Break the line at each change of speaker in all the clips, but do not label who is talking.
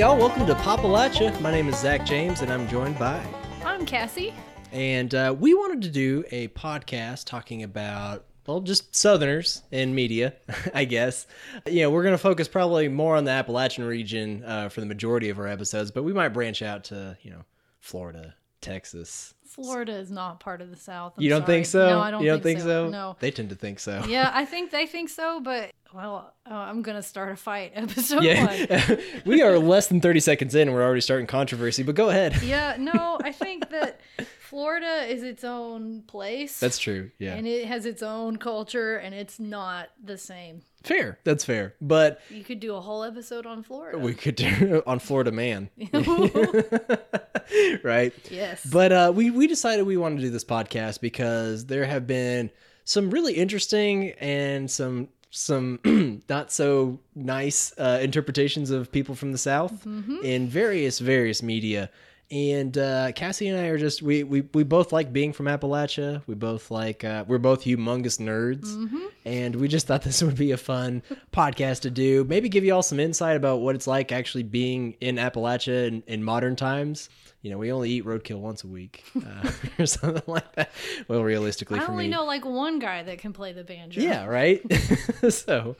Y'all. Welcome to Papalacha. My name is Zach James, and I'm joined by.
I'm Cassie.
And uh, we wanted to do a podcast talking about, well, just Southerners in media, I guess. You know, we're going to focus probably more on the Appalachian region uh, for the majority of our episodes, but we might branch out to, you know, Florida, Texas.
Florida is not part of the South. I'm
you don't
sorry.
think so?
No, I don't
You don't
think,
think so?
No.
They tend to think so.
Yeah, I think they think so, but well, uh, I'm gonna start a fight. Episode one.
We are less than 30 seconds in and we're already starting controversy, but go ahead.
Yeah, no, I think that Florida is its own place.
That's true. Yeah.
And it has its own culture, and it's not the same.
fair. That's fair. But
You could do a whole episode on Florida.
we could do on Florida Man. right?
yes.
But uh, we we decided we wanted to do this podcast because there have been some really interesting and some some not so nice uh, interpretations of people from the South in various various media. And uh, Cassie and I are just we, we we both like being from Appalachia. We both like uh, we're both humongous nerds, and we just thought this would be a fun podcast to do. Maybe give you all some insight about what it's like actually being in Appalachia in, in modern times. You know, we only eat roadkill once a week, uh, or something like that. Well, realistically,
I only
me,
know like one guy that can play the banjo.
yeah, right. so,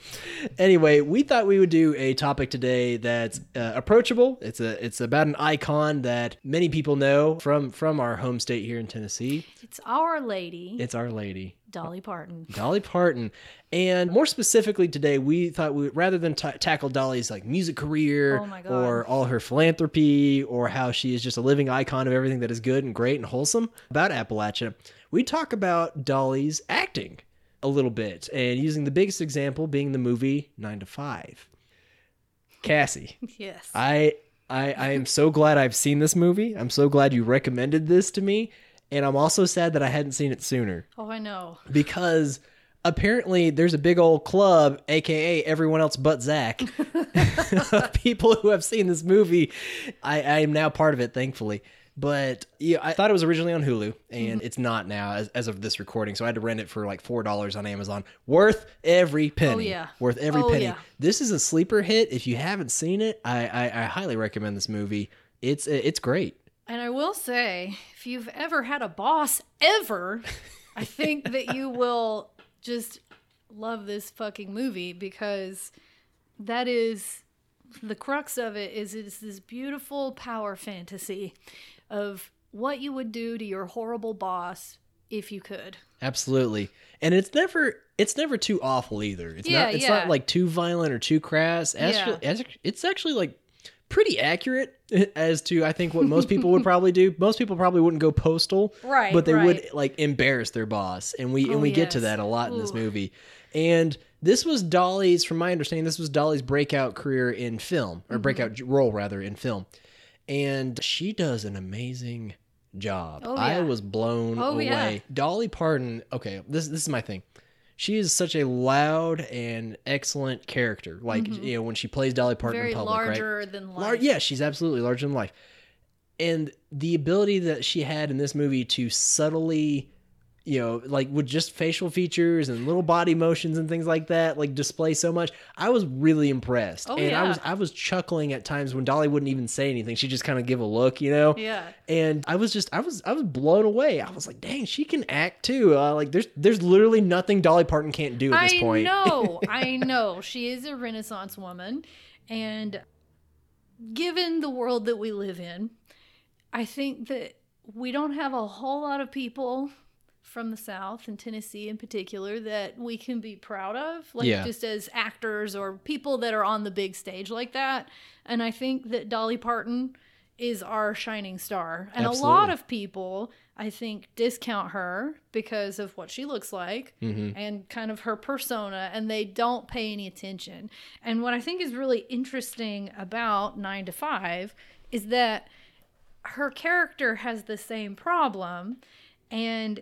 anyway, we thought we would do a topic today that's uh, approachable. It's a it's about an icon that many people know from from our home state here in Tennessee.
It's Our Lady,
It's Our Lady.
Dolly Parton.
Dolly Parton. And more specifically today, we thought we rather than ta tackle Dolly's like music career
Oh
or all her philanthropy or how she is just a living icon of everything that is good and great and wholesome about Appalachia, we talk about Dolly's acting a little bit and using the biggest example being the movie 9 to 5. Cassie,
Yes.
I I I am so glad I've seen this movie. I'm so glad you recommended this to me, and I'm also sad that I hadn't seen it sooner
oh, I know.
because apparently there's a big old club, aka everyone else but Zach, people who have seen this movie. I, I am now part of it, thankfully. But yeah, I thought it was originally on Hulu, and mm-hmm. it's not now as, as of this recording. So I had to rent it for like four dollars on Amazon. Worth every oh, penny.
yeah.
worth every
Oh,
penny.
yeah.
This is a sleeper hit. If you haven't seen it, I, I, I highly recommend this movie. It's it's great.
And I will say, if you've ever had a boss ever, I think that you will just love this fucking movie because that is the crux of it is it's this beautiful power fantasy of what you would do to your horrible boss if you could.
Absolutely. And it's never it's never too awful either. It's
Yeah,
not it's
yeah.
not like too violent or too crass. Actually, it's actually like pretty accurate as to I think what most people would probably do. Most people probably wouldn't go postal,
Right,
But they would like embarrass their boss, and we
Oh,
and we get to that a lot in this movie. And this was Dolly's, from my understanding, this was Dolly's breakout career in film,
Mm-hmm.
or breakout role rather in film, and she does an amazing job.
Oh,
I was blown
Oh,
away.
yeah.
Dolly Parton. Okay, this this is my thing. She is such a loud and excellent character. Like you know when she plays Dolly Parton
Mm-hmm. Very
in public, right?
than life.
Lar- yeah, she's absolutely larger than life. And the ability that she had in this movie to subtly, you know, like with just facial features and little body motions and things like that, like display so much. I was really impressed.
Oh,
and I was I was chuckling at times when Dolly wouldn't even say anything. She'd just kind of give a look, you know?
Yeah.
and I was just I was I was blown away. I was like, dang, she can act too. Uh, like there's there's literally nothing Dolly Parton can't do at this
I
point.
I know, I know. She is a Renaissance woman, and given the world that we live in, I think that we don't have a whole lot of people from the South and Tennessee in particular that we can be proud of, like
Yeah.
just as actors or people that are on the big stage like that. And I think that Dolly Parton is our shining star. And a lot of people, I think, discount her because of what she looks like
Mhm.
and kind of her persona, and they don't pay any attention. And what I think is really interesting about Nine to Five is that her character has the same problem, and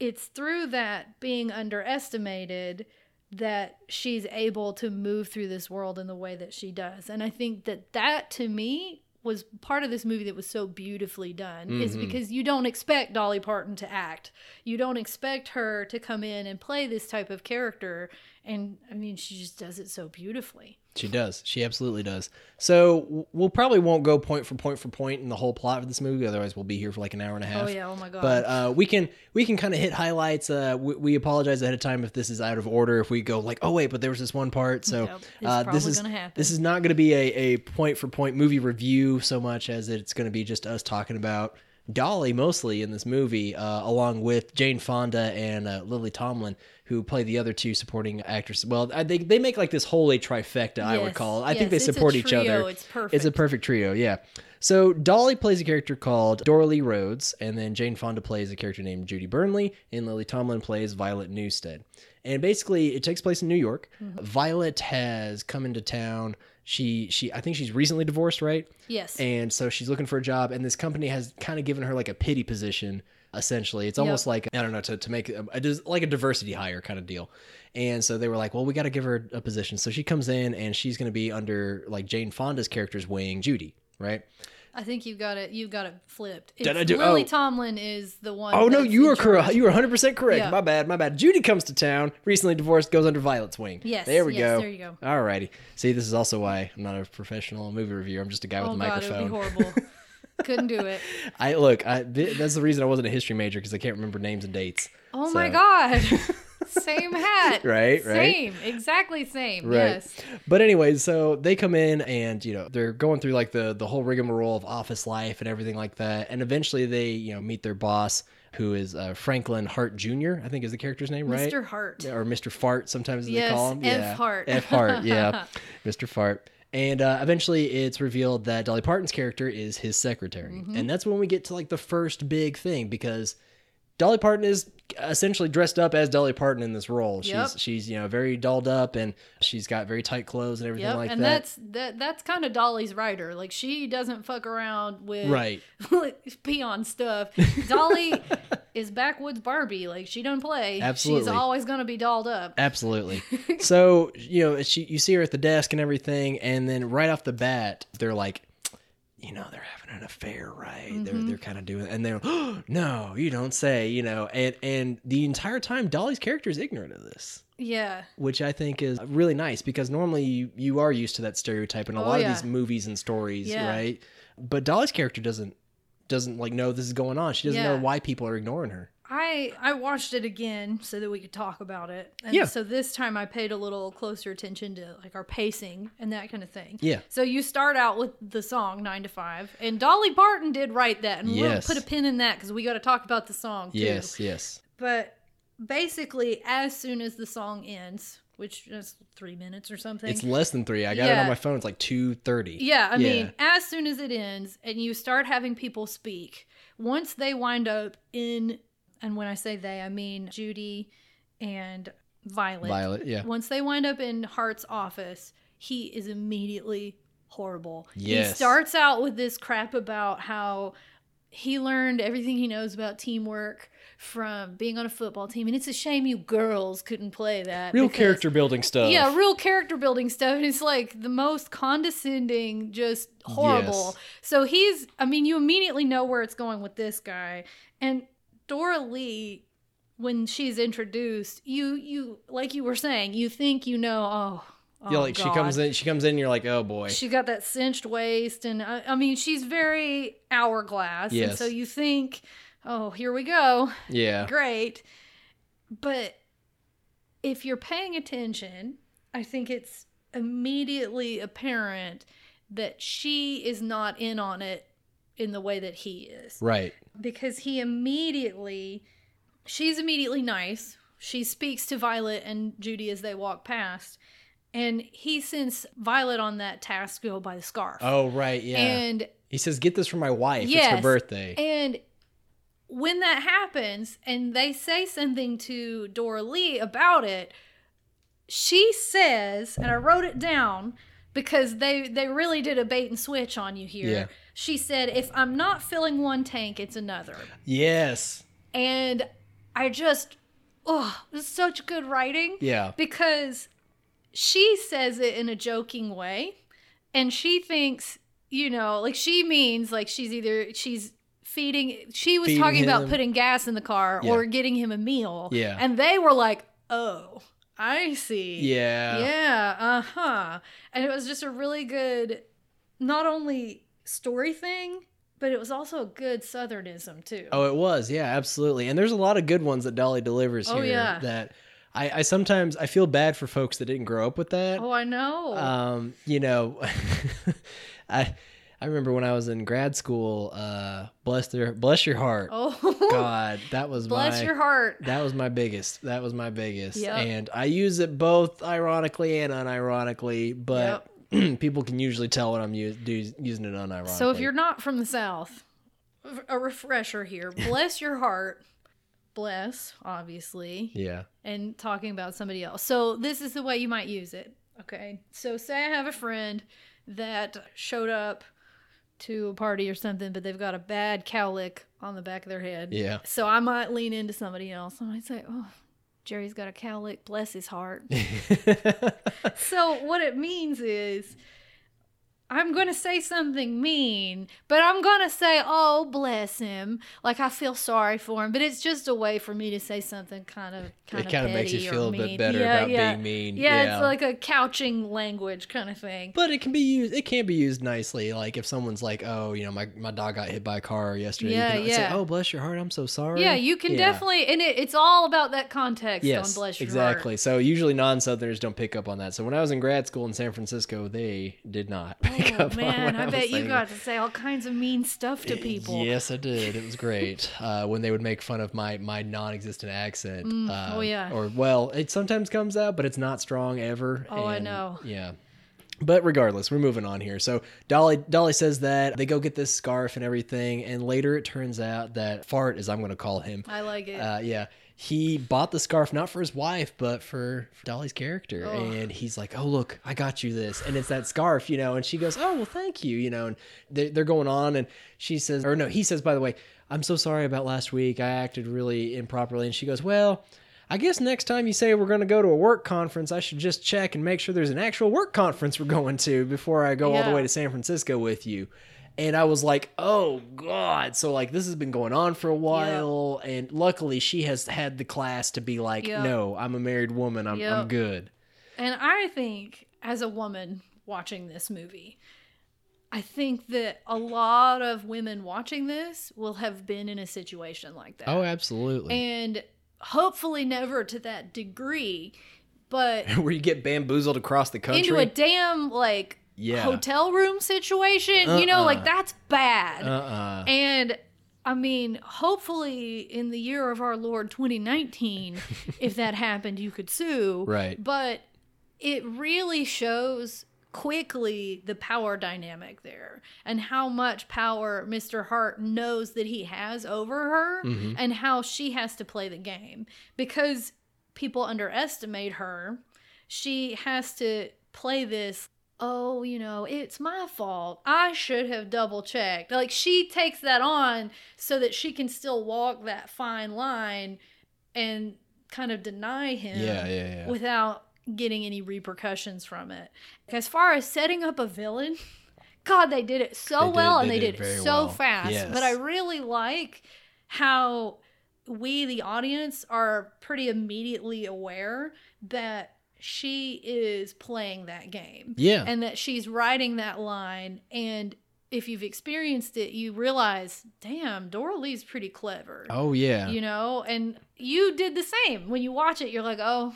it's through that being underestimated that she's able to move through this world in the way that she does. And I think that that to me was part of this movie that was so beautifully done is
Mhm.
because you don't expect Dolly Parton to act. You don't expect her to come in and play this type of character and I mean she just does it so beautifully.
She does. She absolutely does. So we'll probably won't go point for point for point in the whole plot of this movie. Otherwise, we'll be here for like an hour and a half.
Oh yeah, oh my god.
But uh, we can we can kind of hit highlights. Uh, we, we apologize ahead of time if this is out of order. If we go like, oh wait, but there was this one part. So
Yep,
uh, this is this is not going to be a, a point for point movie review so much as it's going to be just us talking about Dolly mostly in this movie, uh, along with Jane Fonda and uh, Lily Tomlin, who play the other two supporting actresses. Well, I- they they make like this holy trifecta. I would call. it. I think they support each other.
it's
It's a
perfect.
perfect trio. Yeah. So Dolly plays a character called Doralee Rhodes, and then Jane Fonda plays a character named Judy Bernly, and Lily Tomlin plays Violet Newstead. And basically, it takes place in New York.
Mm-hmm.
Violet has come into town. She she I think she's recently divorced, right?
yes.
And so she's looking for a job, and this company has kind of given her like a pity position. Essentially, it's almost like I don't know to, to make a, a like a diversity hire kind of deal. And so they were like, well, we got to give her a position. So she comes in, and she's going to be under like Jane Fonda's character's wing, Judy, right?
I think you've got it. You've got it flipped. It's
Did I do-
Lily
oh.
Tomlin is the one.
Oh no, you are correct. You are 100 percent correct.
Yeah.
My bad. My bad. Judy comes to town, recently divorced, goes under Violet's wing.
Yes,
there we
yes,
go.
there you go.
Alrighty. See, this is also why I'm not a professional movie reviewer. I'm just a guy with
Oh
a
god, it
microphone.
would be horrible. Couldn't do it.
I look. I th- that's the reason I wasn't a history major because I can't remember names and dates.
Oh my god. same hat.
Right, right.
Same. Exactly same.
Right.
Yes.
But anyways, so they come in and you know they're going through like the the whole rigmarole of office life and everything like that, and eventually they you know meet their boss, who is uh, Franklin Hart Jr. I think is the character's name, right?
Mr. Hart.
or Mr. Fart sometimes they
Yes,
call him.
F.
yeah.
Hart.
F. Hart, yeah. Mr. Fart. And uh, eventually it's revealed that Dolly Parton's character is his secretary.
Mm-hmm.
And that's when we get to like the first big thing because Dolly Parton is essentially dressed up as Dolly Parton in this role.
Yep.
She's she's, you know, very dolled up and she's got very tight clothes and everything
Yep.
like
and
that.
And that's that that's kind of Dolly's rider. Like she doesn't fuck around with
Right.
peon stuff. Dolly is backwoods Barbie. Like she don't play.
Absolutely, She's
always gonna be dolled up.
Absolutely. so you know, she you see her at the desk and everything, and then right off the bat, they're like, you know, they're having an affair, right? They're
Mm-hmm.
they're kind of doing, and they're, oh, no, you don't say, you know, and and the entire time, Dolly's character is ignorant of this.
Yeah.
Which I think is really nice because normally you, you are used to that stereotype in a
Oh,
lot
yeah.
of these movies and stories,
Yeah.
right? But Dolly's character doesn't doesn't like know this is going on. She doesn't know why people are ignoring her.
I I watched it again so that we could talk about it. And
Yeah.
so this time I paid a little closer attention to like our pacing and that kind of thing.
Yeah.
So you start out with the song 9 to 5 and Dolly Parton did write that and
Yes.
we'll put a pin in that cuz we got to talk about the song too.
Yes, yes.
But basically as soon as the song ends, which is 3 minutes or something.
It's less than three. I got it on my phone. It's like two thirty.
Yeah, I
Yeah.
mean, as soon as it ends and you start having people speak, once they wind up in, and when I say they, I mean Judy and Violet.
Violet, yeah.
Once they wind up in Hart's office, he is immediately horrible.
Yes.
He starts out with this crap about how he learned everything he knows about teamwork from being on a football team, and it's a shame you girls couldn't play that.
Real
because-
character building stuff.
yeah, real character building stuff. And it's like the most condescending, just horrible.
Yes.
So he's, I mean, you immediately know where it's going with this guy. And Doralee, when she's introduced, you, you, like you were saying, you think you know, oh, oh
yeah, like she comes in, she comes in, you're like, oh boy.
She got that cinched waist, and I, I mean, she's very hourglass. And
Yes.
so you think, oh, here we go
yeah,
great. But if you're paying attention, I think it's immediately apparent that she is not in on it in the way that he is.
right.
Because he immediately, she's immediately nice. She speaks to Violet and Judy as they walk past. And he sends Violet on that task to go buy the scarf.
Oh right, yeah.
And
he says, "Get this for my wife. It's her birthday."
and when that happens and they say something to Doralee about it, she says, and I wrote it down because they they really did a bait and switch on you here.
Yeah.
She said, "If I'm not filling one tank, it's another."
yes.
And I just oh, it's such good writing
Yeah.
because she says it in a joking way and she thinks you know like she means like she's either she's feeding she was
Feeding
talking about putting gas in the car
Yeah.
or getting him a meal
Yeah.
and they were like oh I see.
Yeah.
Yeah. Uh huh. And it was just a really good, not only story thing, but it was also a good Southernism too.
Oh, it was. Yeah, absolutely. And there's a lot of good ones that Dolly delivers
Oh,
here
yeah.
that I, I sometimes I feel bad for folks that didn't grow up with that.
Oh, I know.
Um, you know, I I remember when I was in grad school, uh bless their bless your heart.
oh,
God, that was
bless
my
your heart.
that was my biggest. That was my biggest.
Yep.
And I use it both ironically and unironically, but people can usually tell when I'm do, using it unironically.
So if you're not from the South, a refresher here. Bless your heart. Bless, obviously,
yeah.
and talking about somebody else. So this is the way you might use it. Okay. So say I have a friend that showed up to a party or something, but they've got a bad cowlick on the back of their head.
Yeah.
So I might lean into somebody else. I might say, "Oh, Jerry's got a cowlick. Bless his heart." so what it means is I'm going to say something mean, but I'm going to say, "Oh, bless him." Like I feel sorry for him, but it's just a way for me to say something kind of kind
it kind of makes you feel a bit better
yeah,
about
yeah.
being mean.
Yeah, it's like a couching language kind of thing.
But it can be used. It can be used nicely. Like if someone's like, "Oh, you know, my, my dog got hit by a car yesterday."
Yeah,
you can say, "Oh, bless your heart. I'm so sorry."
Yeah, you can
Yeah.
definitely, and it, it's all about that context
Yes,
on bless your heart.
exactly. So usually non-Southerners don't pick up on that. So when I was in grad school in San Francisco, they did not pick
Oh man,
what
I, bet you got to say all kinds of mean stuff to people.
Yes, I did. It was great uh, when they would make fun of my my non-existent accent. uh,
oh, yeah.
Or well, it sometimes comes out, but it's not strong ever.
Oh, I know.
Yeah. But regardless, we're moving on here. So Dolly Dolly says that they go get this scarf and everything, and later it turns out that Fart, as I'm going to call him,
I like it.
uh, yeah, he bought the scarf not for his wife, but for, for Dolly's character. And he's like, "Oh, look, I got you this," and it's that scarf, you know. And she goes, "Oh, well, thank you," you know. And they're, they're going on, and she says, or no, he says, by the way, "I'm so sorry about last week. I acted really improperly." And she goes, "Well." I guess next time you say we're going to go to a work conference, I should just check and make sure there's an actual work conference we're going to before I go all the way to San Francisco with you. And I was like, oh God. So, like, this has been going on for a while. And luckily, she has had the class to be like,
Yep.
no, I'm a married woman. I'm, I'm good.
And I think, as a woman watching this movie, I think that a lot of women watching this will have been in a situation like that.
Oh, absolutely.
And hopefully never to that degree, but
Where you get bamboozled across the country.
into a damn like
Yeah.
hotel room situation, you know,
Uh-uh.
like that's bad.
uh-uh.
And I mean, hopefully in the year of our Lord 2019, if that happened, you could sue.
Right.
But it really shows quickly the power dynamic there and how much power Mr. Hart knows that he has over her
Mm-hmm.
and how she has to play the game because people underestimate her. She has to play this oh, you know, it's my fault. I should have double checked. Like she takes that on so that she can still walk that fine line and kind of deny him
Yeah, yeah, yeah.
without getting any repercussions from it. As far as setting up a villain, God, they did it so
They did-
well and
they
they
did
did, it so
well.
fast.
Yes.
But I really like how we, the audience, are pretty immediately aware that she is playing that game
Yeah.
and that she's writing that line and if you've experienced it you realize damn Doralee's pretty clever
oh, yeah.
you know and you did the same when you watch it you're like oh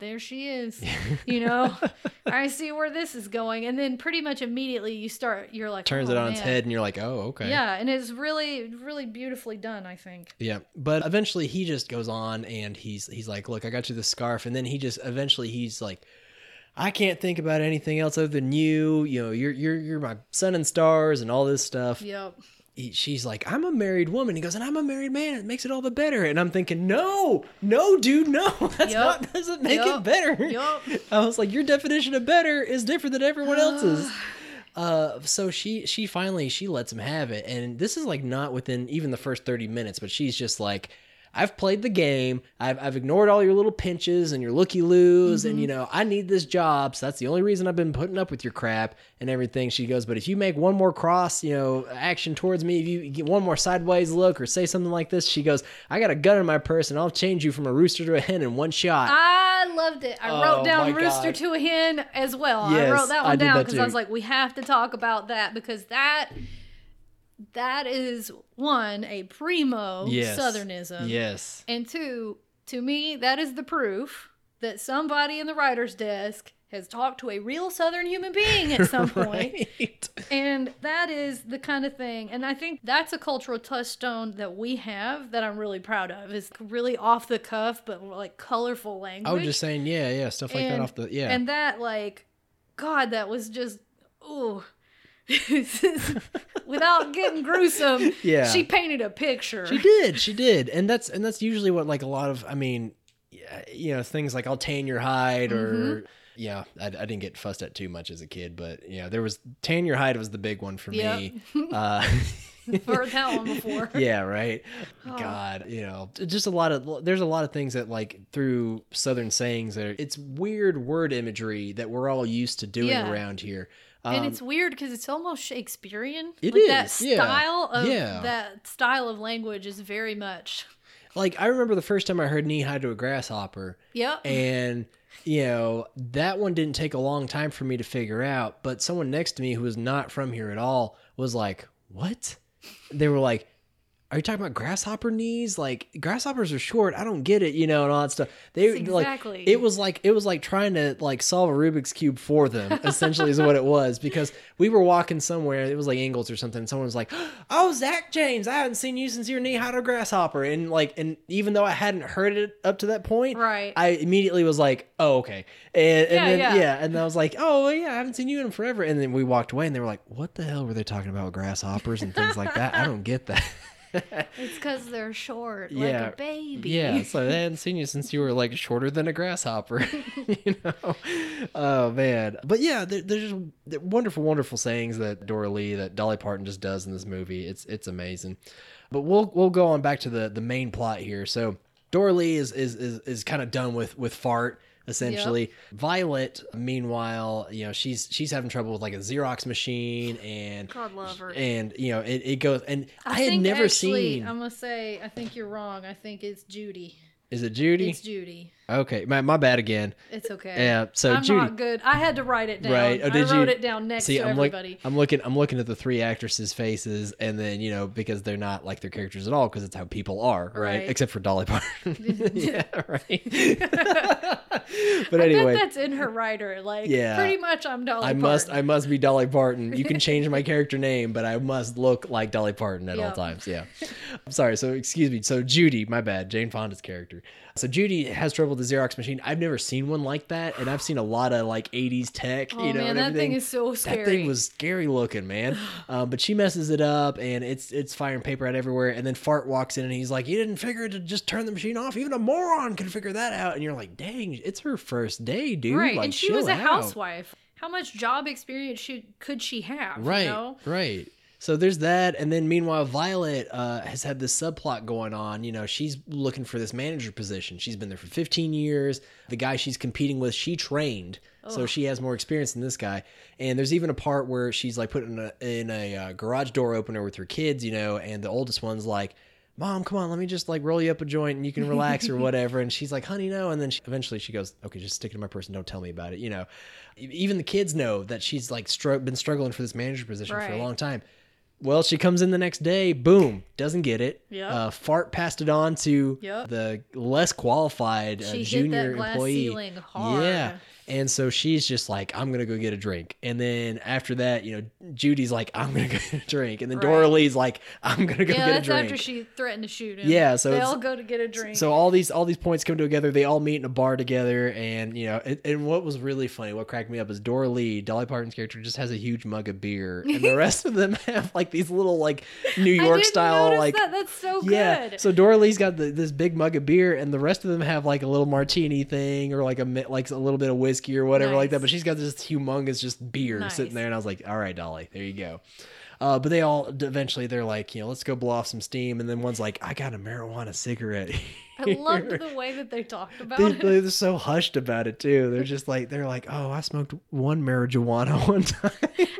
there she is you know i see where this is going and then pretty much immediately you start you're like
Turns
oh,
it on its head, and you're like, oh, okay.
yeah and it's really really beautifully done i think
Yeah, but eventually he just goes on and he's he's like, "Look, I got you the scarf," and then he just eventually he's like, "I can't think about anything else other than you. You know, you're you're you're my sun and stars and all this stuff."
yep
He, she's like, "I'm a married woman." He goes, "And I'm a married man. It makes it all the better." And I'm thinking, "No, no, dude, no. That's
Yup.
not doesn't make it better."
Yup.
I was like, "Your definition of better is different than everyone else's." Uh, so she she finally she lets him have it, and this is like not within even the first thirty minutes, but she's just like, I've played the game. I've, I've ignored all your little pinches and your looky loos. And, mm-hmm. you know, I need this job. So that's the only reason I've been putting up with your crap and everything. She goes, But if you make one more cross, you know, action towards me, if you get one more sideways look or say something like this, she goes, I got a gun in my purse and I'll change you from a rooster to a hen in one shot.
I loved it. I
Oh,
wrote down rooster
God.
to a hen as well.
Yes, I
wrote that one down because I was like, we have to talk about that because that that is one a primo
yes.
southernism,
Yes.
and two to me that is the proof that somebody in the writer's desk has talked to a real southern human being at some point.
Right.
And that is the kind of thing, and I think that's a cultural touchstone that we have that I'm really proud of. Is really off the cuff, but like colorful language.
I was just saying, yeah, yeah, stuff like that off the, yeah.
And that, like, God, that was just, ooh. Without getting gruesome,
Yeah.
she painted a picture.
She did, she did, and that's and that's usually what like a lot of I mean, you know, things like I'll tan your hide or
Mm-hmm.
yeah, I, I didn't get fussed at too much as a kid, but yeah, there was tan your hide was the big one for me. Uh,
Heard that one before.
yeah, right.
Oh.
God, you know, just a lot of there's a lot of things that like through Southern sayings that are, it's weird word imagery that we're all used to doing
Yeah.
around here.
And
Um,
it's weird because it's almost Shakespearean.
It
like that
is, yeah.
style of
Yeah.
that style of language is very much.
like I remember the first time I heard knee high to a grasshopper.
Yep.
and you know that one didn't take a long time for me to figure out but someone next to me who was not from here at all was like what they were like are you talking about grasshopper knees like grasshoppers are short i don't get it you know and all that stuff they
Exactly.
like it was like it was like trying to like solve a rubik's cube for them essentially is what it was because we were walking somewhere it was like Ingalls or something and someone was like oh zach james i haven't seen you since your knee high to a grasshopper and like and even though i hadn't heard it up to that point
Right.
I immediately was like, "Oh, okay," and, and
Yeah,
then
yeah.
yeah. and I was like, "Oh, yeah, I haven't seen you in forever." And then we walked away, and they were like, "What the hell were they talking about with grasshoppers and things like that?" I don't get that.
It's because they're short,
Yeah.
like a baby.
yeah, so they hadn't seen you since you were like shorter than a grasshopper, you know. Oh man, but yeah, there, there's just wonderful, wonderful sayings that Doralee, that Dolly Parton just does in this movie. It's it's amazing. But we'll we'll go on back to the the main plot here. So Doralee is is is, is kind of done with with fart essentially. Violet, meanwhile, you know she's she's having trouble with like a Xerox machine and
God love her.
and you know it, it goes and I, had never
actually,
seen.
I'm gonna say I think you're wrong. I think it's Judy.
is it Judy?
It's Judy.
Okay, my, my bad again.
It's okay.
Yeah, so
I'm
Judy-
not good. I had to write it down.
Right. Oh, did
I wrote
you-
it down next
See,
to
I'm look. I'm looking, I'm looking at the three actresses' faces, and then you know because they're not like their characters at all, because it's how people are, right?
Right.
Except for Dolly Parton. yeah, right. but
I
anyway,
that's in her rider. Like,
Yeah.
pretty much I'm Dolly
I must, I must be Dolly Parton. You can change my character name, but I must look like Dolly Parton at all times. Yeah. I'm sorry. So excuse me. So Judy, my bad. Jane Fonda's character. So Judy has trouble the Xerox machine. I've never seen one like that, and I've seen a lot of like '80s tech.
Oh
you know,
man,
and
that
everything.
thing is so scary.
That thing was scary looking, man. Um, but she messes it up, and it's it's firing paper out everywhere. And then Fart walks in, and he's like, "You didn't figure to just turn the machine off. Even a moron can figure that out." And you're like, "Dang, it's her first day, dude.
right,
Like,
and she was a
out."
housewife. How much job experience should could she have?
Right,
You know?
right. So there's that, and then meanwhile, Violet uh, has had this subplot going on. You know, she's looking for this manager position. She's been there for 15 years. The guy she's competing with, she trained, so she has more experience than this guy. And there's even a part where she's like putting a, in a uh, garage door opener with her kids. You know, and the oldest one's like. Mom, come on, let me just like roll you up a joint and you can relax or whatever. And she's like, honey, no. And then she, eventually she goes, okay, just stick it in my purse and don't tell me about it. You know, even the kids know that she's like str- been struggling for this manager position for a long time. Well, she comes in the next day, boom, doesn't get it. Uh, Fart passed it on to
Yep.
the less qualified uh, junior employee. Yeah. And so she's just like, I'm going to go get a drink. And then after that, you know, Judy's like, I'm going to go get a drink. And then Doralee's like, I'm going to go
Yeah,
get a drink.
after she threatened to shoot him.
Yeah, so
they all go to get a drink.
So all these all these points come together. They all meet in a bar together, and you know, and, and what was really funny, what cracked me up is Doralee, Dolly Parton's character, just has a huge mug of beer, and the rest of them have like these little like New York style like.
that. That's so
Yeah,
good.
so Doralee's got the, this big mug of beer, and the rest of them have like a little martini thing, or like a like a little bit of whiskey or whatever like that. But she's got this humongous just beer
Nice.
sitting there, and I was like, "All right, Dolly, there you go." Uh, but they all eventually they're like, you know, let's go blow off some steam, and then one's like, I got a marijuana cigarette.
I loved the way that they talked about
they,
it.
they're so hushed about it too. They're just like they're like, oh, I smoked one marijuana one time.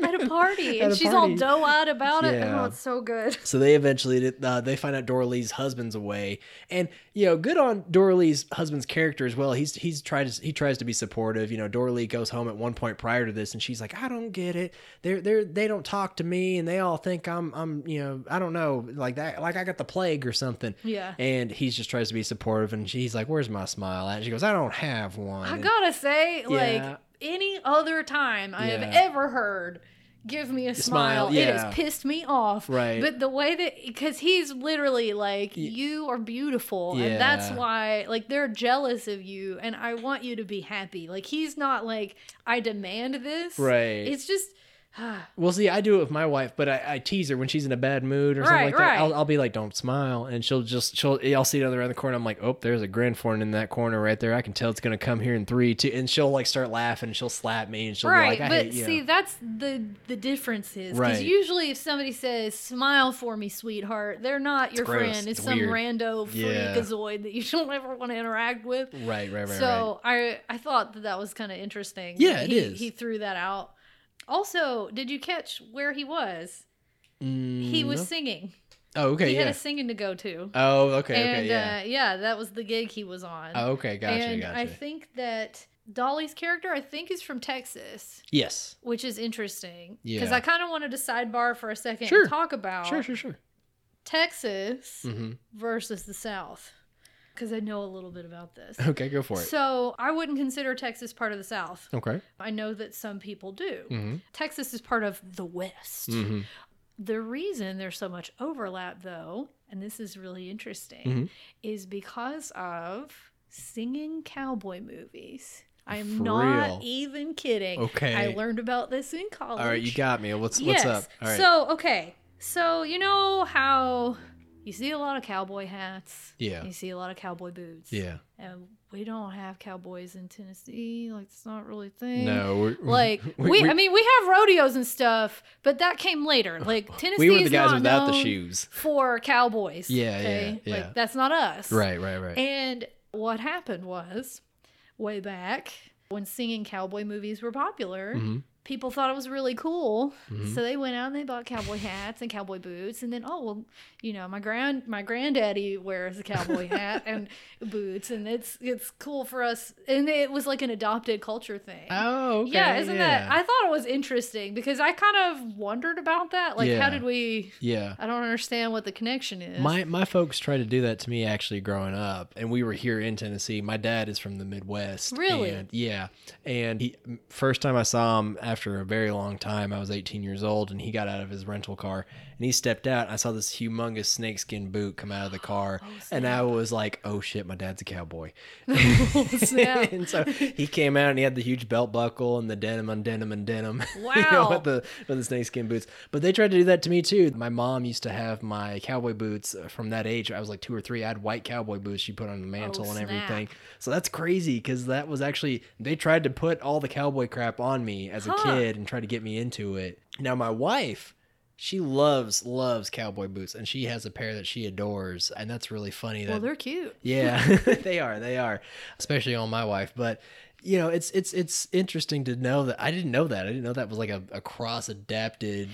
At a party, and
a
she's
party.
all doe-eyed about it. Oh, it's so good.
So they eventually uh, they find out Doralee's husband's away, and you know, good on Doralee's husband's character as well. He's he's tried to, he tries to be supportive. You know, Doralee goes home at one point prior to this, and she's like, I don't get it. They're they're they don't talk to me, and they all think I'm I'm you know I don't know like that like I got the plague or something.
Yeah.
And he just tries to be supportive, and she's like, Where's my smile at? And she goes, I don't have one.
I
And-
gotta say,
Yeah.
like any other time I have ever heard give me a
smile,
smile, it has pissed me off.
Right.
But the way that because he's literally like, You are beautiful. And that's why like they're jealous of you and I want you to be happy. Like he's not like, I demand this.
Right.
It's just
Well, see, I do it with my wife, but I, I tease her when she's in a bad mood or something
Right,
like that.
right.
I'll, I'll be like, "Don't smile," and she'll just she'll I'll see it on the other end the corner. I'm like, "Oh, there's a Granforn in that corner right there. I can tell it's gonna come here in three, two, and she'll like start laughing. and She'll slap me, and she'll
right,
be like, "I
but
hate you."
see, that's the the difference is because
Right.
usually if somebody says "smile for me, sweetheart," they're not your
gross.
friend. It's,
It's
some
weird.
rando
Yeah.
freakazoid that you don't ever want to interact with.
right, right, right, right.
so I I thought that that was kind of interesting.
Yeah, it
he,
is.
He threw that out. Also, did you catch where he was?
Mm,
He was
no?
singing.
Oh, okay,
he
yeah.
had a singing to go to.
oh, okay,
and
okay, yeah.
uh, yeah, that was the gig he was on.
oh, okay, gotcha,
and
gotcha.
I think that Dolly's character, I think, is from Texas
yes.
which is interesting because I kind of wanted to sidebar for a second
Sure.
and talk about
Sure, sure, sure.
Texas
hmm
versus the South because I know a little bit about this.
Okay, go for it.
So I wouldn't consider Texas part of the South.
Okay.
I know that some people do.
Mm-hmm.
Texas is part of the West.
Mm-hmm.
The reason there's so much overlap, though, and this is really interesting,
Mhm.
is because of singing cowboy movies. I'm
For
not
real?
even kidding.
Okay.
I learned about this in college.
All right, you got me. What's
yes.
what's up? All right.
So, okay. So, you know how you see a lot of cowboy hats?
Yeah.
You see a lot of cowboy boots.
yeah.
And we don't have cowboys in Tennessee. Like, it's not really a thing.
No. We're,
Like we,
we-
I mean, we have rodeos and stuff, but that came later. Like Tennessee
we were the
is
guys
not
without the shoes.
for cowboys.
Yeah, yeah,
okay?
yeah.
Like that's not us.
Right, right, right.
And what happened was, way back when singing cowboy movies were popular,
Mhm.
People thought it was really cool.
Mhm.
So they went out and they bought cowboy hats and cowboy boots, and then oh well, you know my grand my granddaddy wears a cowboy hat and boots, and it's it's cool for us. And it was like an adopted culture thing.
oh, okay.
yeah, isn't that? I thought it was interesting because I kind of wondered about that. Like,
Yeah.
how did we?
yeah.
I don't understand what the connection is.
My my folks tried to do that to me actually growing up, and we were here in Tennessee. My dad is from the Midwest.
Really?
And, yeah. And he first time I saw him after a very long time, I was 18 years old, and he got out of his rental car and he stepped out. And I saw this humongous snakeskin boot come out of the car,
Oh,
and I was like, "Oh shit, my dad's a cowboy."
snap.
and so he came out and he had the huge belt buckle and the denim on denim and denim. you know,
Wow.
with the with the snakeskin boots. But they tried to do that to me too. My mom used to have my cowboy boots uh, from that age. I was like two or three. I had white cowboy boots she put on the mantle and
Oh, snap.
everything. So that's crazy because that was actually they tried to put all the cowboy crap on me as a
Huh.
kid and try to get me into it. Now my wife. She loves loves cowboy boots, and she has a pair that she adores, and that's really funny. That
well, they're cute.
yeah, they are. They are, especially on my wife. But you know, it's it's it's interesting to know that I didn't know that. I didn't know that was like a, a cross adapted,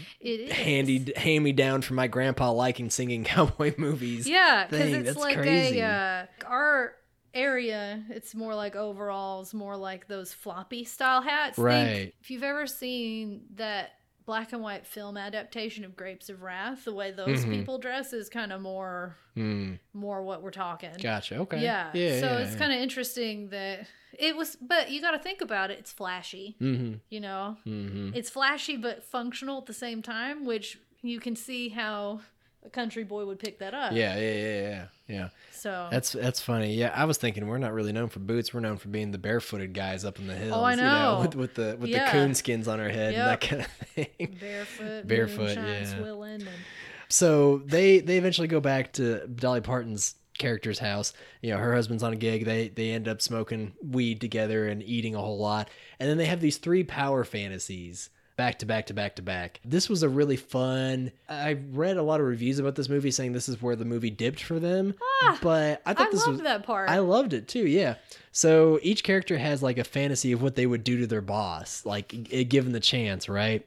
handy hand me down from my grandpa liking singing cowboy movies.
Yeah, because it's
That's
like
crazy.
a uh, our area. It's more like overalls, more like those floppy style hats. Think-
Right.
if you've ever seen that black and white film adaptation of Grapes of Wrath, the way those
Mhm.
people dress is kind of more
Hmm.
more what we're talking.
Gotcha. Okay.
Yeah.
Yeah.
so
yeah,
it's kind of interesting that it was, but you got to think about it. It's flashy.
Mm-hmm.
you know.
Mm-hmm.
It's flashy but functional at the same time, which you can see how a country boy would pick that up.
Yeah. Yeah. Yeah. Yeah. Yeah.
So
That's that's funny. Yeah, I was thinking we're not really known for boots. We're known for being the barefooted guys up in the hills.
Oh, I
You
know.
with, with the with
Yeah.
the coon skins on our head and that kind of thing.
barefoot,
Barefoot, yeah.
and
So they they eventually go back to Dolly Parton's character's house. You know, her husband's on a gig. They they end up smoking weed together and eating a whole lot. And then they have these three power fantasies back to back to back to back. This was a really fun. I read a lot of reviews about this movie saying this is where the movie dipped for them,
Ah,
but I thought
I
this was
that part.
I loved it too. Yeah. So each character has like a fantasy of what they would do to their boss, like given the chance, right?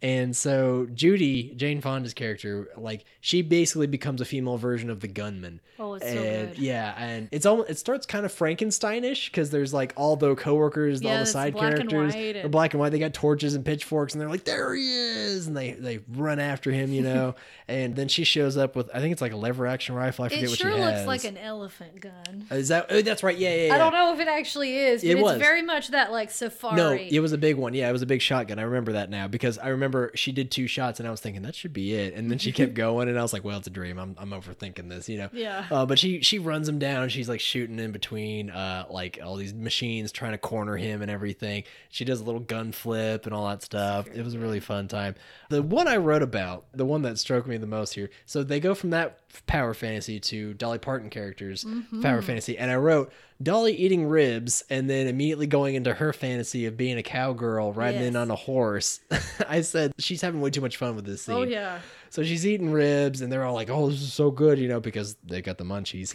And so Judy, Jane Fonda's character, like she basically becomes a female version of the gunman.
oh, it's so good.
yeah, and it's all it starts kind of Frankensteinish because there's like all the coworkers,
Yeah,
all the side
black and
characters,
white
they're
and-
black and white. They got torches and pitchforks, and they're like, "There he is!" And they they run after him, you know. and then she shows up with I think it's like a lever action rifle. I forget
It
what
sure
she has.
looks like an elephant gun.
Is that? Oh, that's right. Yeah, yeah. yeah.
I don't know if it actually is, but
It
it's
was.
very much that like safari.
No, it was a big one. Yeah, it was a big shotgun. I remember that now because I remember she did two shots, and I was thinking that should be it. And then she kept going, and I was like, "Well, it's a dream. I'm, I'm overthinking this," you know.
Yeah.
Uh, but she she runs him down. She's like shooting in between, uh, like all these machines trying to corner him and everything. She does a little gun flip and all that stuff. It was a really fun time. The one I wrote about, the one that struck me the most here. So they go from that power fantasy to Dolly Parton characters power fantasy, and I wrote Dolly eating ribs and then immediately going into her fantasy of being a cowgirl riding in on a horse. I said she's having way too much fun with this scene.
Oh yeah.
So she's eating ribs, and they're all like, "Oh, this is so good," you know, because they got the munchies.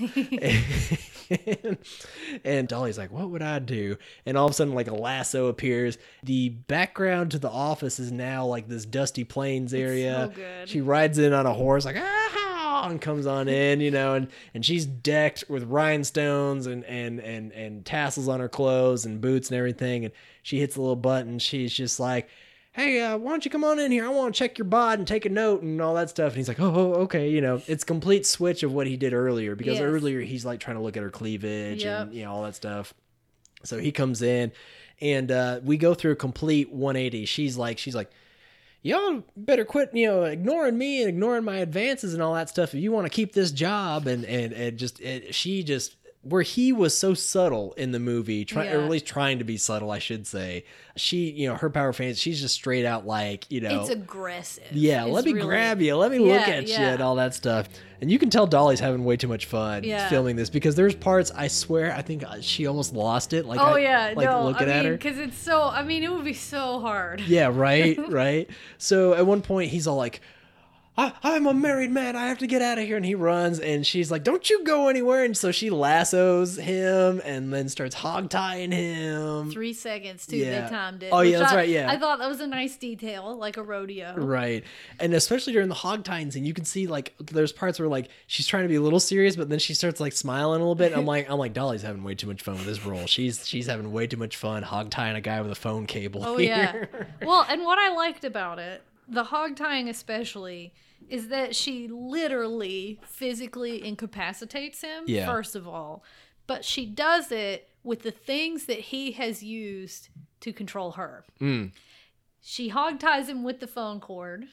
and, and Dolly's like, "What would I do?" And all of a sudden, like a lasso appears. The background to the office is now like this dusty plains area.
so good.
She rides in on a horse, like ah, and comes on in, you know, and and she's decked with rhinestones and and and and tassels on her clothes and boots and everything. And she hits a little button. She's just like hey, uh, why don't you come on in here? I want to check your bod and take a note and all that stuff. And he's like, oh, oh, okay. You know, it's complete switch of what he did earlier because
Yes.
earlier he's like trying to look at her cleavage
Yep.
and, you know, all that stuff. So he comes in and uh, we go through a complete 180. She's like, she's like, y'all better quit, you know, ignoring me and ignoring my advances and all that stuff. If you want to keep this job and, and, and just, it, she just, where he was so subtle in the movie, try, or at least trying to be subtle, I should say. She, you know, her power fans, she's just straight out like, you know,
It's aggressive.
yeah,
It's
let me
really-
grab you, let me look
Yeah,
at you, and all that stuff. And you can tell Dolly's having way too much fun
Yeah.
filming this because there's parts I swear I think uh, she almost lost it. Like,
Oh
I-
yeah,
like
no,
looking
I
at
mean,
her.
because it's so. I mean, it would be so hard.
Yeah, right, right. So at one point he's all like, I, "I'm a married man. I have to get out of here," and he runs, and she's like, "Don't you go anywhere!" And so she lassos him, and then starts hog tying him.
Three seconds too.
Yeah.
They timed it.
Oh, yeah, that's
I-
right, yeah.
I thought that was a nice detail, like a rodeo.
Right. And especially during the hog tying scene, you can see like there's parts where like she's trying to be a little serious, but then she starts like smiling a little bit. I'm like, I'm like, Dolly's having way too much fun with this role. She's she's having way too much fun hog tying a guy with a phone cable.
Oh
here.
yeah. well, and what I liked about it, the hog tying especially, is that she literally physically incapacitates him.
Yeah.
First of all, but she does it with the things that he has used to control her.
Mm.
She hog ties him with the phone cord.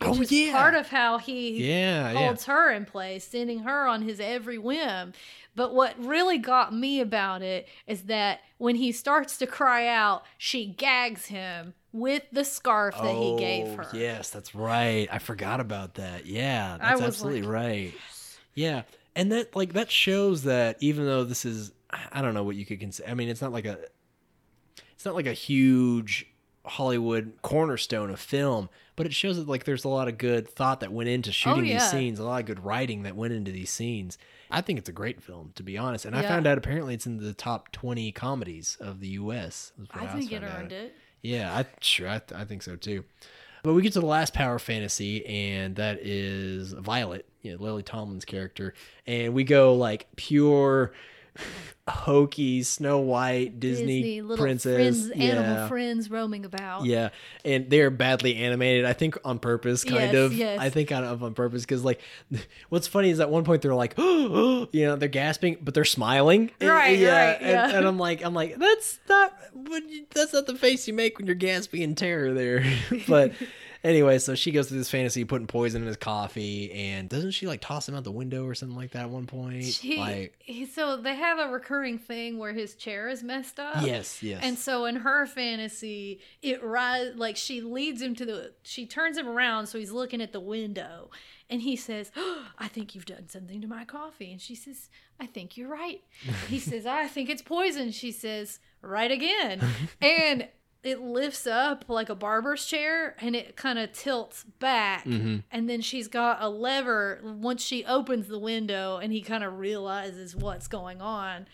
Oh
Which is
yeah.
part of how he
yeah, yeah.
holds her in place, sending her on his every whim. But what really got me about it is that when he starts to cry out, she gags him with the scarf that he gave
Oh,
her.
Yes, that's right. I forgot about that. Yeah, that's absolutely
like,
right. Yeah, and that like that shows that even though this is, I don't know what you could consider. I mean, it's not like a, it's not like a huge Hollywood cornerstone of film, but it shows that like there's a lot of good thought that went into oh, shooting these
Oh, yeah.
scenes, a lot of good writing that went into these scenes. I think it's a great film, to be honest. And I found out apparently it's in the top 20 comedies of the U.S.
I think it
found out.
earned it.
Yeah, I sure I, I think so too. But we get to the last power fantasy, and that is Violet, you know, Lily Tomlin's character, and we go like pure hokey Snow White Disney,
little
princess,
friends,
yeah.
animal friends roaming about.
Yeah, and they're badly animated. I think on purpose, kind
Yes,
of.
yes.
I think kind of on purpose because, like, what's funny is at one point they're like, you know, they're gasping, but they're smiling. And-
Right, right,
and,
yeah.
and I'm like, I'm like, that's not what you, that's not the face you make when you're gasping in terror there. but anyway, so she goes through this fantasy, putting poison in his coffee, and doesn't she like toss him out the window or something like that at one point?
She,
like,
he, so they have a recurring thing where his chair is messed up.
yes, yes,
And so in her fantasy, it rise like she leads him to the she turns him around so he's looking at the window and he says, oh, "I think you've done something to my coffee." And she says, "I think you're right." he says, "I think it's poison." She says, "Right again." and it lifts up like a barber's chair and it kind of tilts back
Mm-hmm.
and then she's got a lever once she opens the window and he kind of realizes what's going on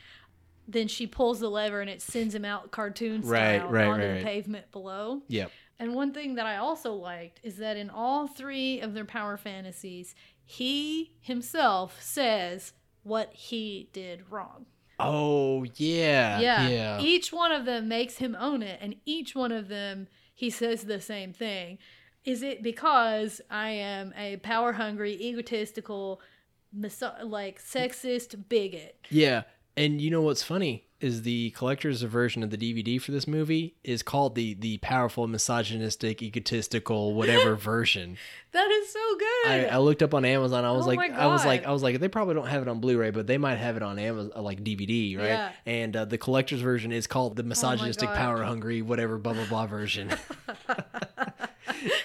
then she pulls the lever and it sends him out cartoon
Right,
style
right,
onto
right,
the
right.
pavement below
Yep.
and one thing that I also liked is that in all three of their power fantasies, he himself says what he did wrong.
Oh yeah.
Yeah.
Yeah.
Each one of them makes him own it, and each one of them he says the same thing. Is it because I am a power hungry, egotistical, miso- like sexist bigot?
Yeah. And you know what's funny is the collector's version of the DVD for this movie is called the the powerful misogynistic egotistical whatever version.
That is so good.
I, I looked up on Amazon. I was
Oh
like, I was like, I was like, they probably don't have it on Blu-ray, but they might have it on Amazon, uh, like DVD, right?
Yeah.
And uh, the collector's version is called the misogynistic,
God.
power hungry, whatever, blah blah blah version.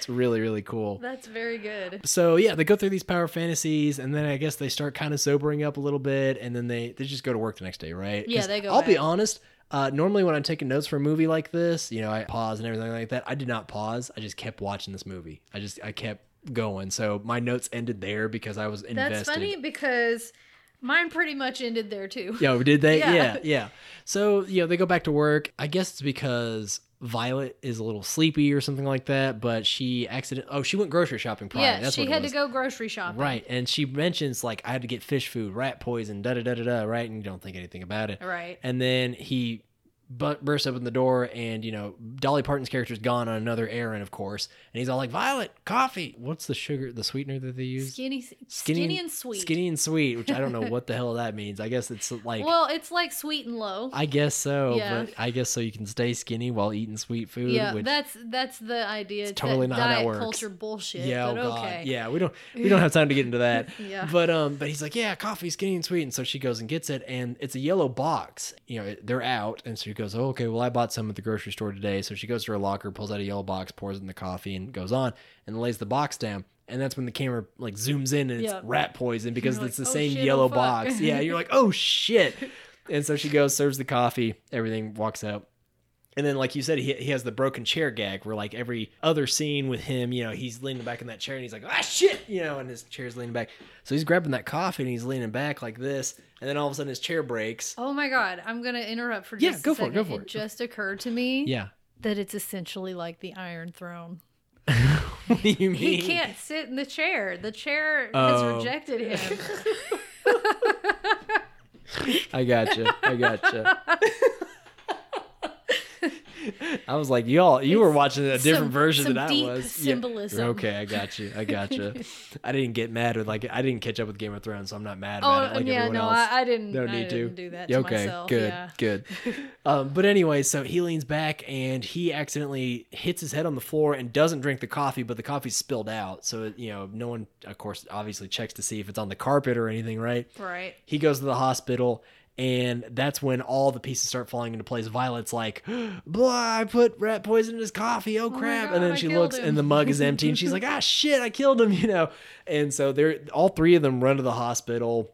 it's really really cool.
That's very good.
So yeah, they go through these power fantasies, and then I guess they start kind of sobering up a little bit, and then they they just go to work the next day, right?
Yeah, they go
I'll be honest. Uh, normally, when I'm taking notes for a movie like this, you know, I pause and everything like that. I did not pause. I just kept watching this movie. I just I kept going. So my notes ended there because I was invested.
That's funny because mine pretty much ended there too.
Yo, did they?
Yeah.
Yeah. yeah, So you know, they go back to work. I guess it's because Violet is a little sleepy or something like that. But she accident. Oh, she went grocery shopping. Prior.
yeah,
That's
she had to go grocery shopping.
Right, and she mentions like I had to get fish food, rat poison, da da da da da. Right, and you don't think anything about it.
Right.
And then he bu- bursts open the door, and you know Dolly Parton's character's gone on another errand, of course, and he's all like, "Violet, coffee. What's the sugar, the sweetener that they use?
Skinny, skinny, and sweet.
Skinny and sweet, which I don't know what the hell that means. I guess it's like."
well, it's like sweet and low.
I guess so,
Yeah.
but I guess so you can stay skinny while eating sweet food.
yeah, that's that's the idea. It's
totally not how that works.
culture bullshit.
yeah,
but
oh god,
okay.
yeah. We don't we don't have time to get into that.
Yeah.
But um, but he's like, yeah, coffee, skinny and sweet, and so she goes and gets it, and it's a yellow box. You know, they're out, and so goes, oh, okay, well, I bought some at the grocery store today. So she goes to her locker, pulls out a yellow box, pours in the coffee, and goes on and lays the box down. And that's when the camera like zooms in and it's
Yeah.
rat poison because it's the
"Oh,
same
shit, oh,
yellow
fuck."
box. Yeah, you're like, oh shit. And so she goes, serves the coffee, everything walks out. And then, like you said, he, he has the broken chair gag where, like, every other scene with him, you know, he's leaning back in that chair and he's like, ah, shit, you know, and his chair's leaning back. So he's grabbing that coffee and he's leaning back like this. And then all of a sudden his chair breaks.
Oh my god, I'm gonna interrupt for just Yeah,
go
a
for it, go for it.
just occurred to me
Yeah.
that it's essentially like the Iron Throne.
what do you mean?
He can't sit in the chair. The chair
Oh.
has rejected him.
I gotcha. I gotcha. I was like, y'all, you were watching a different
some-
version
some
than I was.
symbolism.
Yeah. Okay, I got you. I got you. I didn't get mad with like I didn't catch up with Game of Thrones, so I'm not mad
oh
about it like
yeah,
everyone
no,
else.
I, I didn't.
No need to.
didn't do that to
okay,
myself.
good,
Yeah.
good. um, but anyway, so he leans back and he accidentally hits his head on the floor and doesn't drink the coffee, but the coffee's spilled out. So it, you know, no one, of course, obviously checks to see if it's on the carpet or anything, right?
Right.
He goes to the hospital. And that's when all the pieces start falling into place. Violet's like, blah, I put rat poison in his coffee. Oh,
my
crap.
God,
and then
I
she looks
him.
and the mug is empty. And she's like, ah, shit, I killed him, you know? And so they're all three of them run to the hospital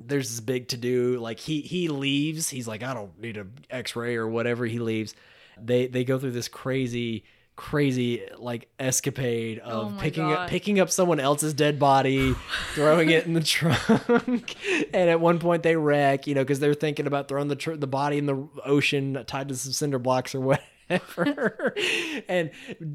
there's this big to do. Like he he leaves. He's like, I don't need an X-ray or whatever. He leaves. They they go through this crazy crazy like escapade of
Oh
picking up picking up someone else's dead body throwing it in the trunk and at one point they wreck you know because they're thinking about throwing the tr- the body in the ocean tied to some cinder blocks or whatever and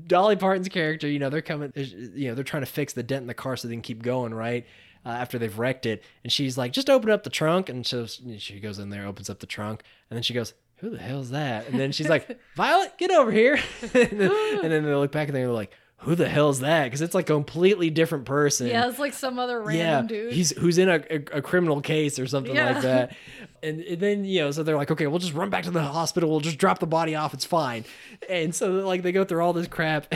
dolly parton's character you know they're coming you know they're trying to fix the dent in the car so they can keep going right uh, after they've wrecked it. And she's like, just open up the trunk. And so she goes in there, opens up the trunk. And then she goes, who the hell's that? And then she's like, Violet, get over here. and, then, and then they look back and they're like, who the hell's that? Because it's like a completely different person.
Yeah, it's like some other random
yeah,
dude.
he's who's in a, a, a criminal case or something
Yeah.
like that. And, and then you know, so they're like, okay, we'll just run back to the hospital. We'll just drop the body off. It's fine. And so like they go through all this crap,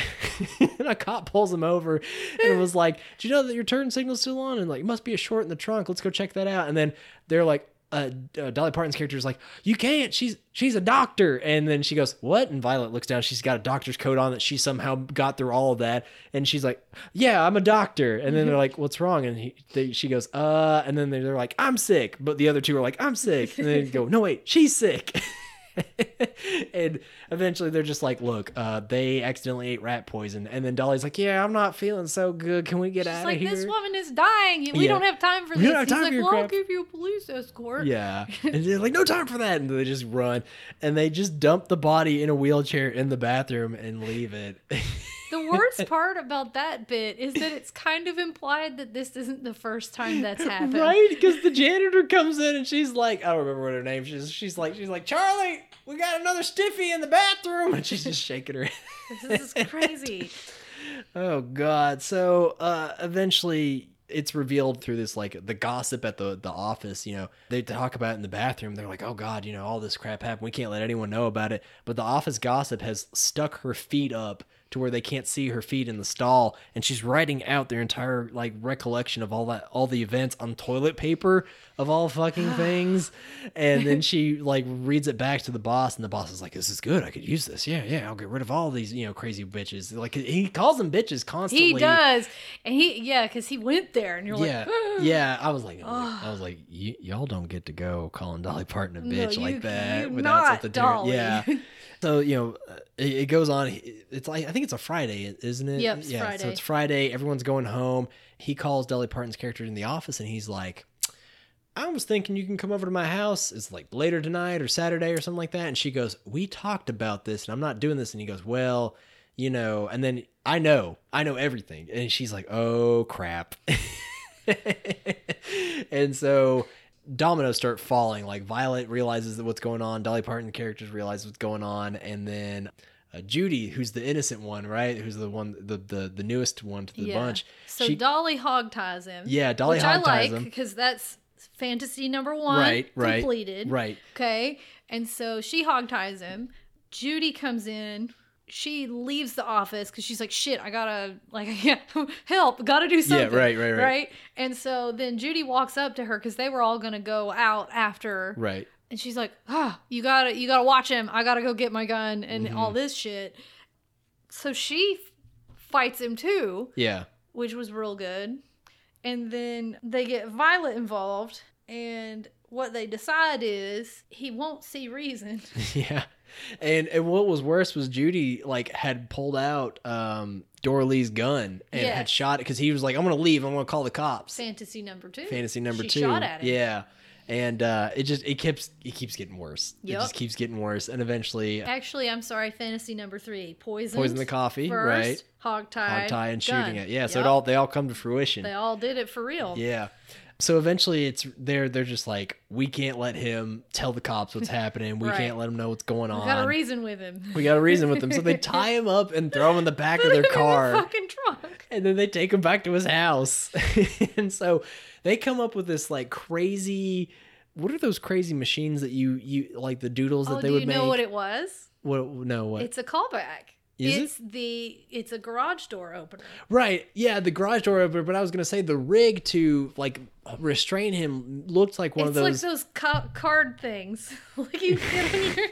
and a cop pulls them over, and it was like, do you know that your turn signal's still on? And like, it must be a short in the trunk. Let's go check that out. And then they're like. Uh, uh, Dolly Parton's character is like, you can't. She's she's a doctor, and then she goes, what? And Violet looks down. She's got a doctor's coat on that she somehow got through all of that, and she's like, yeah, I'm a doctor. And then they're like, what's wrong? And he, they, she goes, uh, and then they're like, I'm sick. But the other two are like, I'm sick, and they go, no wait, she's sick. and eventually they're just like, look, uh, they accidentally ate rat poison. And then Dolly's like, yeah, I'm not feeling so good. Can we get
She's
out
like,
of here?
this woman is dying. We
Yeah.
don't have time for this.
We
this.
don't have
He's
time
like,
for your
well, I'll give you a police escort.
Yeah. And they're like, no time for that. And they just run. And they just dump the body in a wheelchair in the bathroom and leave it.
The worst part about that bit is that it's kind of implied that this isn't the first time that's happened.
right? Because the janitor comes in and she's like, I don't remember what her name is. She's like, she's like, Charlie, we got another stiffy in the bathroom. And she's just shaking her head.
This is crazy.
Oh God! So uh, eventually, it's revealed through this like the gossip at the the office. You know, they talk about it in the bathroom. They're like, "Oh God, you know, all this crap happened. We can't let anyone know about it." But the office gossip has stuck her feet up to where they can't see her feet in the stall, and she's writing out their entire like recollection of all that all the events on toilet paper of all fucking things. And then she like reads it back to the boss, and the boss is like, "This is good. I could use this. Yeah, yeah. I'll get rid of all these you know crazy bitches." Like he calls them bitches constantly.
He does. And he, yeah, because he went there and you're
Yeah,
like,
yeah. I was like, I was like, I was like, y- y'all don't get to go calling Dolly Parton a
No,
bitch
you-
like that without
not
something
Dolly.
Yeah. So you know, uh, it, it goes on. It's like I think it's a Friday, isn't it?
Yep, it's
yeah. So it's Friday. Everyone's going home. He calls Dolly Parton's character in the office, and he's like. I was thinking you can come over to my house. It's like later tonight or Saturday or something like that. And she goes, We talked about this and I'm not doing this. And he goes, Well, you know, and then I know, I know everything. And she's like, Oh crap. and so dominoes start falling. Like Violet realizes that what's going on. Dolly Parton characters realize what's going on. And then uh, Judy, who's the innocent one, right? Who's the one, the, the, the newest one to the
yeah.
bunch.
So
she-
Dolly hog ties him.
Yeah, Dolly
which I
hog ties
like
him.
because that's fantasy number one
Right, right,
completed.
Right.
Okay. And so she hog ties him. Judy comes in. She leaves the office because she's like, shit, I gotta, like, help, gotta do something.
Yeah, right, right, right. Right?
And so then Judy walks up to her because they were all gonna go out after.
Right.
And she's like, ah, you gotta, you gotta watch him. I gotta go get my gun and
Mm-hmm.
all this shit. So she f- fights him too
Yeah.
which was real good. And then they get Violet involved, and what they decide is he won't see reason.
Yeah. And and what was worse was Judy like had pulled out um Doralee's gun and
Yeah.
had shot it because he was like, I'm gonna leave, I'm gonna call the cops.
Fantasy number two.
Fantasy number
She
two.
shot at him.
Yeah. And uh it just it keeps it keeps getting worse. It just keeps getting worse. And eventually
Actually, I'm sorry. Fantasy number three. Poison.
poison the coffee, right?
Hog tie.
Hog tie and shooting it. Yeah, so it all they all come to fruition.
They all did it for real.
Yeah. So eventually it's they're they're just like, we can't let him tell the cops what's happening. We
Right.
can't let him know what's going on.
We got a reason with him.
we got a reason with him. So they tie him up and throw him in the back of their
in the
car.
fucking trunk.
and then they take him back to his house. and so they come up with this like crazy what are those crazy machines that you you like the doodles that
Oh,
they
do
would
you
make?
know what it was?
what no what?
It's a callback.
Is it?
it's the it's a garage door opener.
right. Yeah, the garage door opener, but I was going to say the rig to like restrain him looked like one
it's
of those It's
like those ca- card things. like you put on your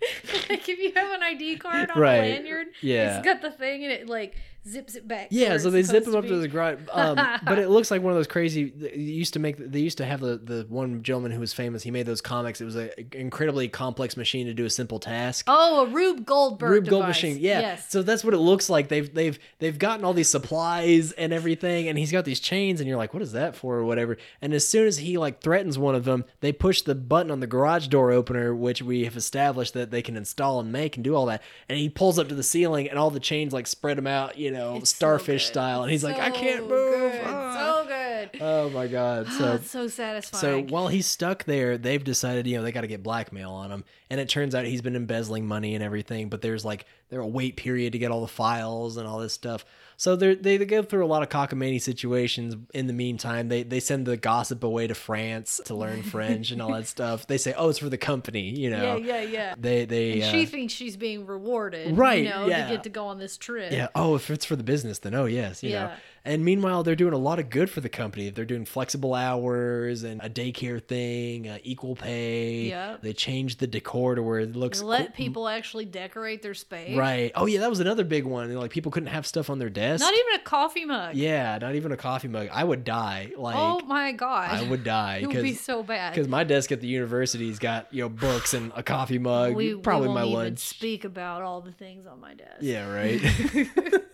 like if you have an ID card on
Right.
a lanyard,
Yeah.
it's got the thing and it like zips it back.
Yeah, so they zip him up to the garage. Um, but it looks like one of those crazy. They used to make. They used to have the the one gentleman who was famous. He made those comics. It was an incredibly complex machine to do a simple task.
Oh, a Rube Goldberg.
Rube Gold machine, yeah.
Yes.
So that's what it looks like. They've they've they've gotten all these supplies and everything, and he's got these chains, and you're like, what is that for, or whatever. And as soon as he like threatens one of them, they push the button on the garage door opener, which we have established that they can install and make and do all that. And he pulls up to the ceiling, and all the chains like spread him out, you know,
It's
starfish
good.
style. And he's like, I can't move.
Good.
Ah.
So good.
Oh my god!
Oh,
So
it's so
so while he's stuck there, they've decided, you know, they got to get blackmail on him. And it turns out he's been embezzling money and everything, but there's like there a wait period to get all the files and all this stuff. So they they go through a lot of cockamamie situations. In the meantime, they they send the gossip away to France to learn French and all that stuff. They say, oh, it's for the company, you know.
yeah, yeah, yeah.
They they
And
uh,
she thinks she's being rewarded,
Right,
You know,
yeah.
to get to go on this trip.
Yeah. Oh, if it's for the business, then oh yes, you know.
Yeah.
And meanwhile, they're doing a lot of good for the company. They're doing flexible hours and a daycare thing, uh, equal pay.
Yep.
They changed the decor to where it looks
let
cool-
people actually decorate their space.
Right. Oh yeah, that was another big one. Like people couldn't have stuff on their desk.
Not even a coffee mug.
yeah, not even a coffee mug. I would die. Like
oh my god.
I would die
It would be so bad.
because my desk at the university's got you know books and a coffee mug.
we
probably
we
my
won't even
lunch.
speak about all the things on my desk.
Yeah. Right.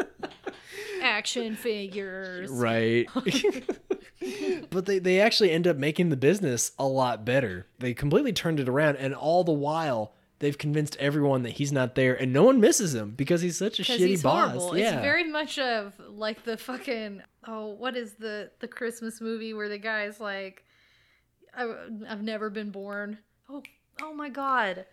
Action figures.
right. but they they actually end up making the business a lot better. They completely turned it around, and all the while. They've convinced everyone that he's not there, and no one misses him because he's such a shitty boss.
horrible.
Yeah,
It's very much of like the fucking oh, what is the the Christmas movie where the guy's like, I, I've never been born. Oh, oh my god.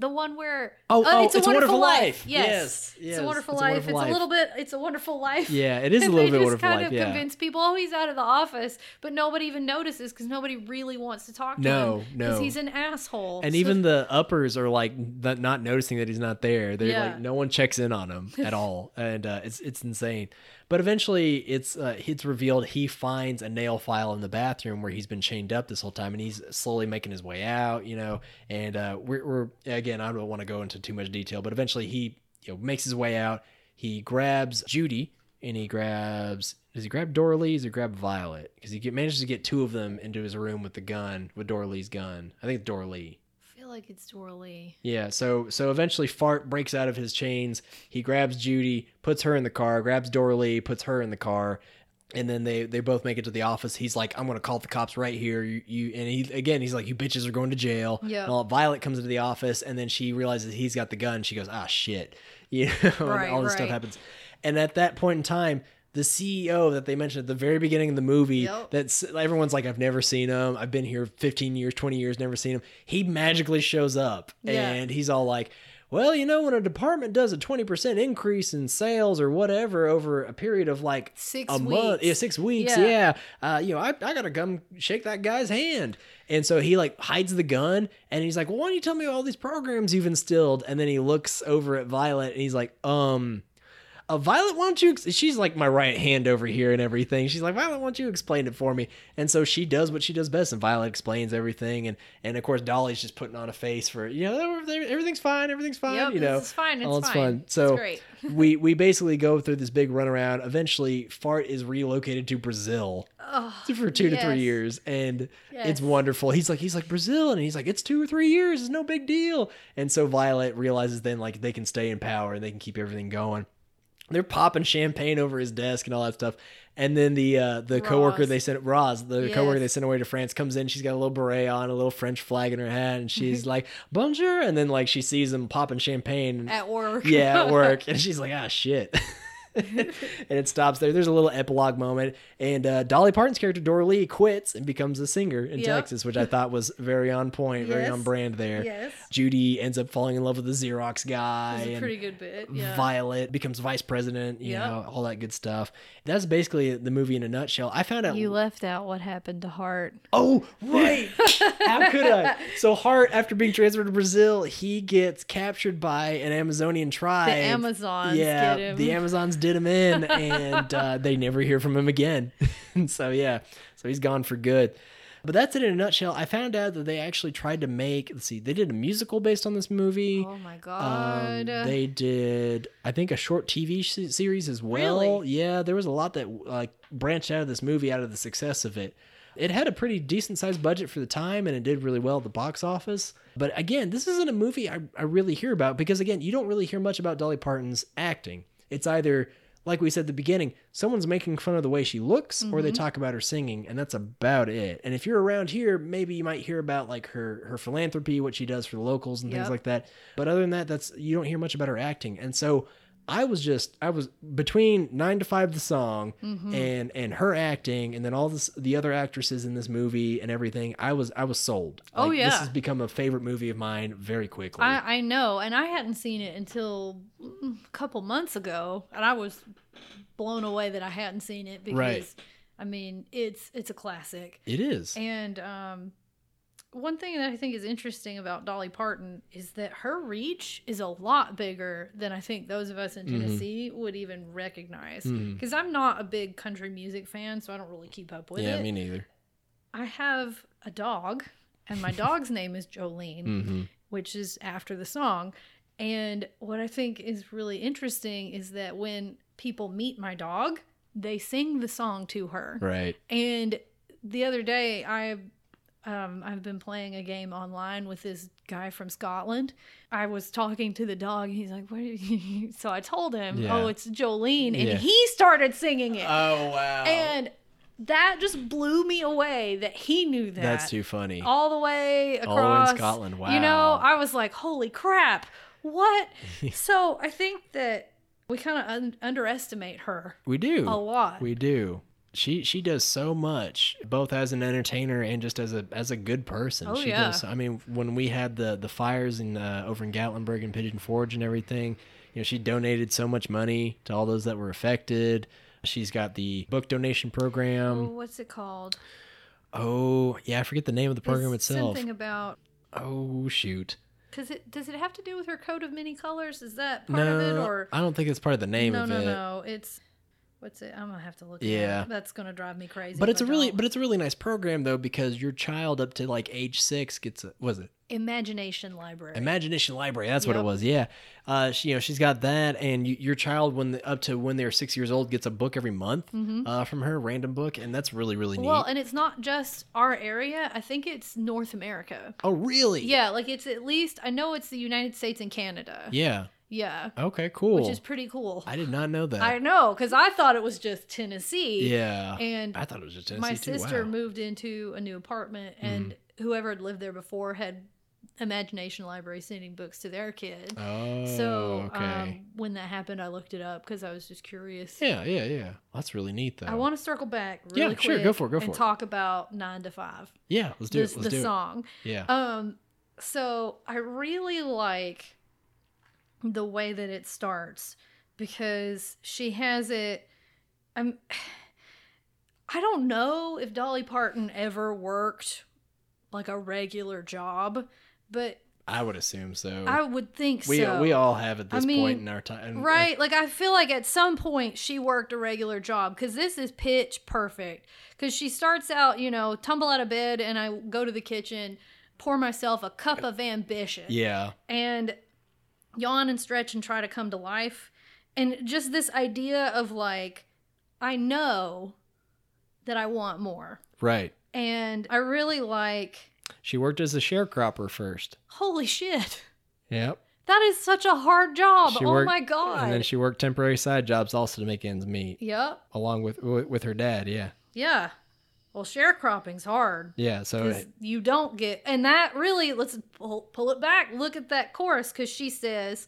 The one where
Oh, oh,
it's a wonderful, life. Yes,
Yes,
it's a wonderful
It's a
life.
Wonderful
it's
Life.
a little bit. It's a wonderful life.
Yeah, it is a little
they
bit
just
wonderful
kind
life.
of
Yeah.
convince people, oh, he's out of the office, but nobody even notices because nobody really wants to talk to him
no.
No, Because he's an asshole.
And
So-
even the uppers are like not not noticing that he's not there. They're
Yeah.
like no one checks in on him at all, and uh, it's it's insane. But eventually, it's uh, it's revealed he finds a nail file in the bathroom where he's been chained up this whole time, and he's slowly making his way out. You know, and uh, we're, we're again, I don't want to go into too much detail, but eventually he you know makes his way out. He grabs Judy and he grabs. Does he grab Doralee or grab Violet? Because he get, manages to get two of them into his room with the gun, with Doralee's gun. I think
feel like it's Doralee.
Yeah, so so eventually Fart breaks out of his chains. He grabs Judy, puts her in the car, grabs Doralee, puts her in the car, and then they they both make it to the office. He's like, "I'm gonna call the cops right here." You, you and he again, he's like, "You bitches are going to jail."
Yeah.
Violet comes into the office, and then she realizes he's got the gun. She goes, "Ah, shit," you know, and
Right,
all this stuff happens. And at that point in time. The CEO that they mentioned at the very beginning of the movie,
Yep.
that's everyone's like, I've never seen him. I've been here 15 years, 20 years, never seen him. He magically shows up,
Yeah.
and he's all like, well, you know, when a department does a 20% increase in sales or whatever over a period of like
Six
a month, yeah, six weeks,
Yeah.
yeah, uh, you know, I, I gotta come shake that guy's hand. And so he like hides the gun and he's like, well, why don't you tell me all these programs you've instilled? And then he looks over at Violet and he's like, um, uh, Violet, why don't you? ex-" She's like my right hand over here and everything. She's like, Violet, why don't you explain it for me? And so she does what she does best, and Violet explains everything. And and of course, Dolly's just putting on a face for you know everything's fine, everything's fine.
Yep,
you know,
is fine. It's
all it's
fine.
fun. So
it's
we we basically go through this big runaround. Eventually, Fart is relocated to Brazil
Oh,
for two to three years, and it's wonderful. He's like he's like Brazil, and he's like it's two or three years, it's no big deal. And so Violet realizes then like they can stay in power and they can keep everything going. They're popping champagne over his desk and all that stuff. And then the uh, the coworker they sent Roz, the coworker they sent away to France, comes in. She's got a little beret on, a little French flag in her hand, and she's like bonjour. And then like she sees him popping champagne,
at work.
yeah, at work, and she's like, ah, shit. and it stops there. There's a little epilogue moment, and uh, Dolly Parton's character Doralee quits and becomes a singer in
Yep.
Texas, which I thought was very on point, very on brand there.
Yes.
Judy ends up falling in love with the Xerox guy,
It's a pretty good bit. Yeah.
Violet becomes vice president. You
Yep.
know, all that good stuff. That's basically the movie in a nutshell. I found out.
You left out what happened to Hart.
Oh, right. How could I? So Hart, after being transferred to Brazil, he gets captured by an Amazonian tribe.
The Amazons
yeah,
get him.
the Amazons did him in, and uh, they never hear from him again. and so yeah, so he's gone for good. But that's it in a nutshell. I found out that they actually tried to make. Let's see, they did a musical based on this movie.
Oh my
Um,
god.
they did, I think, a short TV sh- series as well.
Really?
Yeah, there was a lot that like branched out of this movie out of the success of it. It had a pretty decent sized budget for the time, and it did really well at the box office. But again, this isn't a movie I, I really hear about because again, you don't really hear much about Dolly Parton's acting. It's either like we said at the beginning, someone's making fun of the way she looks, or
Mm-hmm.
they talk about her singing, and that's about it. And if you're around here, maybe you might hear about like her her philanthropy, what she does for the locals and things like that. But other than that, that's you don't hear much about her acting. And so I was just I was between nine to five the song
Mm-hmm.
and and her acting, and then all this the other actresses in this movie and everything. I was I was sold.
Oh,
Like, this has become a favorite movie of mine very quickly.
I, I know, and I hadn't seen it until a couple months ago, and I was blown away that I hadn't seen it because,
Right.
I mean, it's it's a classic.
it is.
And um, one thing that I think is interesting about Dolly Parton is that her reach is a lot bigger than I think those of us in
Mhm.
Tennessee would even recognize. Because I'm not a big country music fan, so I don't really keep up with
yeah,
it.
Yeah, me neither.
I have a dog, and my dog's name is Jolene
hmm
which is after the song. And what I think is really interesting is that when people meet my dog, they sing the song to her.
Right.
And the other day, I um, I've been playing a game online with this guy from Scotland. I was talking to the dog, and he's like, "What?" Are you? So I told him,
Yeah.
"Oh, it's Jolene," and
Yeah.
he started singing it,
Oh wow.
and that just blew me away that he knew that.
That's too funny.
all the way
All in
across
Scotland,
You know. I was like, "Holy crap! What?" so I think that we kind of un- underestimate her
we do.
a lot.
We do. She she does so much, both as an entertainer and just as a as a good person.
Oh,
she
yeah.
does. I mean, when we had the the fires in uh, over in Gatlinburg and Pigeon Forge and everything, you know, she donated so much money to all those that were affected. She's got the book donation
Oh,
program.
what's it called?
Oh, yeah, I forget the name of the program
It's
itself.
Something about
Oh shoot.
because it does it have to do with her coat of many colors? Is that part of it
No,
or
I don't think it's part of the name
no no
it.
no? It's what's it? I'm gonna have to look.
Yeah.
that's gonna drive me crazy.
But it's a really but it's a really nice program though because your child up to like age six gets a was it
imagination library.
Imagination Library. That's what it was. Yeah. Uh, she, you know, she's got that, and you, your child, when the, up to when they're six years old, gets a book every month uh, from her, random book, and that's really really neat.
Mm-hmm. well, and it's not just our area. I think it's North America.
oh, really?
Yeah, like it's at least I know it's the United States and Canada.
Yeah.
Yeah,
Okay. Cool.
which is pretty cool.
I did not know that.
I know because I thought it was just Tennessee.
yeah.
and
I thought it was just Tennessee
my
too.
sister
Wow. Mm-hmm.
moved into a new apartment and whoever had lived there before had imagination library sending books to their kid
Oh.
so
okay.
um, when that happened i looked it up because i was just curious
yeah. Yeah. Yeah. That's really neat though.
i want to circle back really
Yeah,
quick
sure, go for it, go
and
for it.
talk about nine to five
Yeah. Let's do
this,
it. Let's
the
do
song
it. Yeah.
um so i really like the way that it starts because she has it i'm i don't know if dolly parton ever worked like a regular job but
I would assume so.
i would think
we
so
we all have at
I
this
mean,
point in our time.
Right. Like I feel like at some point she worked a regular job because this is pitch perfect. Because she starts out, you know, tumble out of bed and I go to the kitchen, pour myself a cup of ambition,
Yeah.
and yawn and stretch and try to come to life. And just this idea of like, I know that I want more.
Right.
And I really like,
She worked as a sharecropper first.
holy shit.
Yep.
That is such a hard job.
She
oh
worked-
my God.
And then she worked temporary side jobs also to make ends meet,
yep.
along with with with her dad. Yeah.
Yeah. Well, sharecropping's hard.
Yeah. So
you don't get, and that really, let's pull, pull it back. Look at that chorus because she says,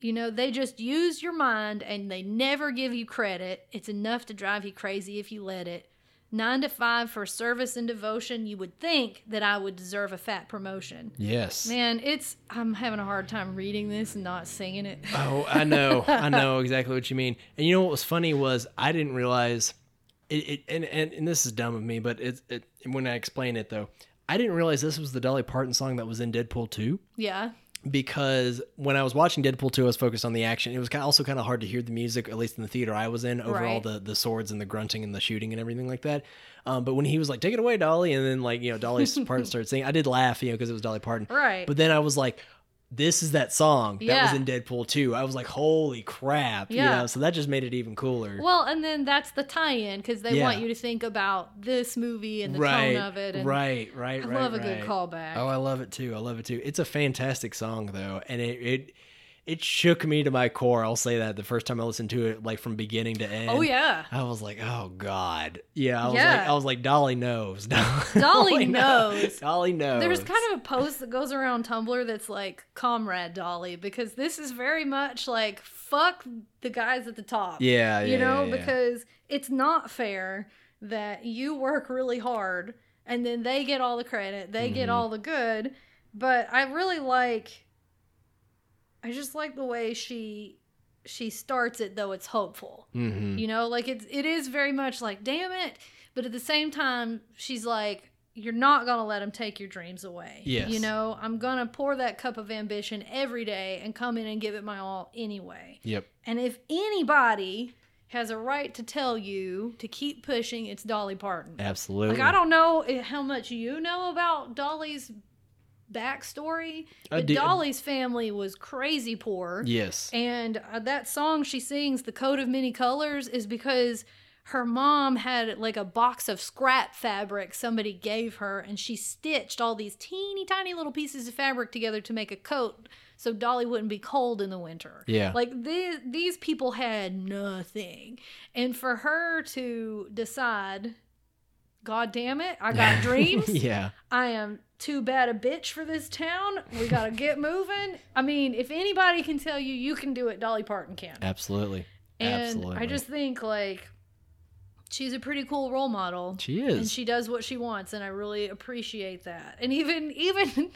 you know, they just use your mind and they never give you credit. It's enough to drive you crazy if you let it. Nine to five for service and devotion. You would think that I would deserve a fat promotion.
yes.
Man, it's, I'm having a hard time reading this and not singing it.
Oh, I know. I know exactly what you mean. And you know what was funny was I didn't realize it, it and, and and this is dumb of me, but it, it when I explain it though, I didn't realize this was the Dolly Parton song that was in Deadpool 2
yeah.
because when I was watching Deadpool 2, I was focused on the action. It was also kind of hard to hear the music, at least in the theater I was in, over all the, the swords and the grunting and the shooting and everything like that. Um, but when he was like, take it away, Dolly, and then like, you know, Dolly's part started singing, I did laugh, you know, because it was Dolly Parton.
Right.
But then I was like, this is that song that was in Deadpool 2. I was like, holy crap. You
Yeah.
know, so that just made it even cooler.
Well, and then that's the tie-in because they
Yeah.
want you to think about this movie and the
right.
tone of it. And
right, right,
I
right.
love a good callback.
Oh, I love it too. I love it too. It's a fantastic song though, and it it it shook me to my core. I'll say that the first time I listened to it, like from beginning to end.
oh yeah,
I was like, oh god, yeah. I was
Yeah.
like, I was like, Dolly knows.
Dolly knows.
Dolly knows.
there's kind of a post that goes around Tumblr that's like "Comrade Dolly" because this is very much like fuck the guys at the top.
yeah, yeah,
you know,
yeah, yeah.
because it's not fair that you work really hard and then they get all the credit, they get
Mm-hmm.
all the good. But I really like I just like the way she she starts it though it's hopeful.
Mhm.
You know, like it's it is very much like damn it, but at the same time she's like you're not going to let them take your dreams away.
Yes.
You know, I'm going to pour that cup of ambition every day and come in and give it my all anyway.
Yep.
And if anybody has a right to tell you to keep pushing, it's Dolly Parton.
Absolutely.
Like I don't know how much you know about Dolly's backstory.
I
But
did-
Dolly's family was crazy poor.
Yes.
And uh, that song she sings, The Coat of Many Colors, is because her mom had like a box of scrap fabric somebody gave her, and she stitched all these teeny tiny little pieces of fabric together to make a coat so Dolly wouldn't be cold in the winter.
Yeah.
Like these, these people had nothing. And for her to decide, God damn it, I got dreams.
yeah.
I am too bad a bitch for this town. We got to get moving. I mean, if anybody can tell you you can do it, Dolly Parton can.
Absolutely.
And
Absolutely.
I just think like she's a pretty cool role model.
She is.
And she does what she wants and I really appreciate that. And even even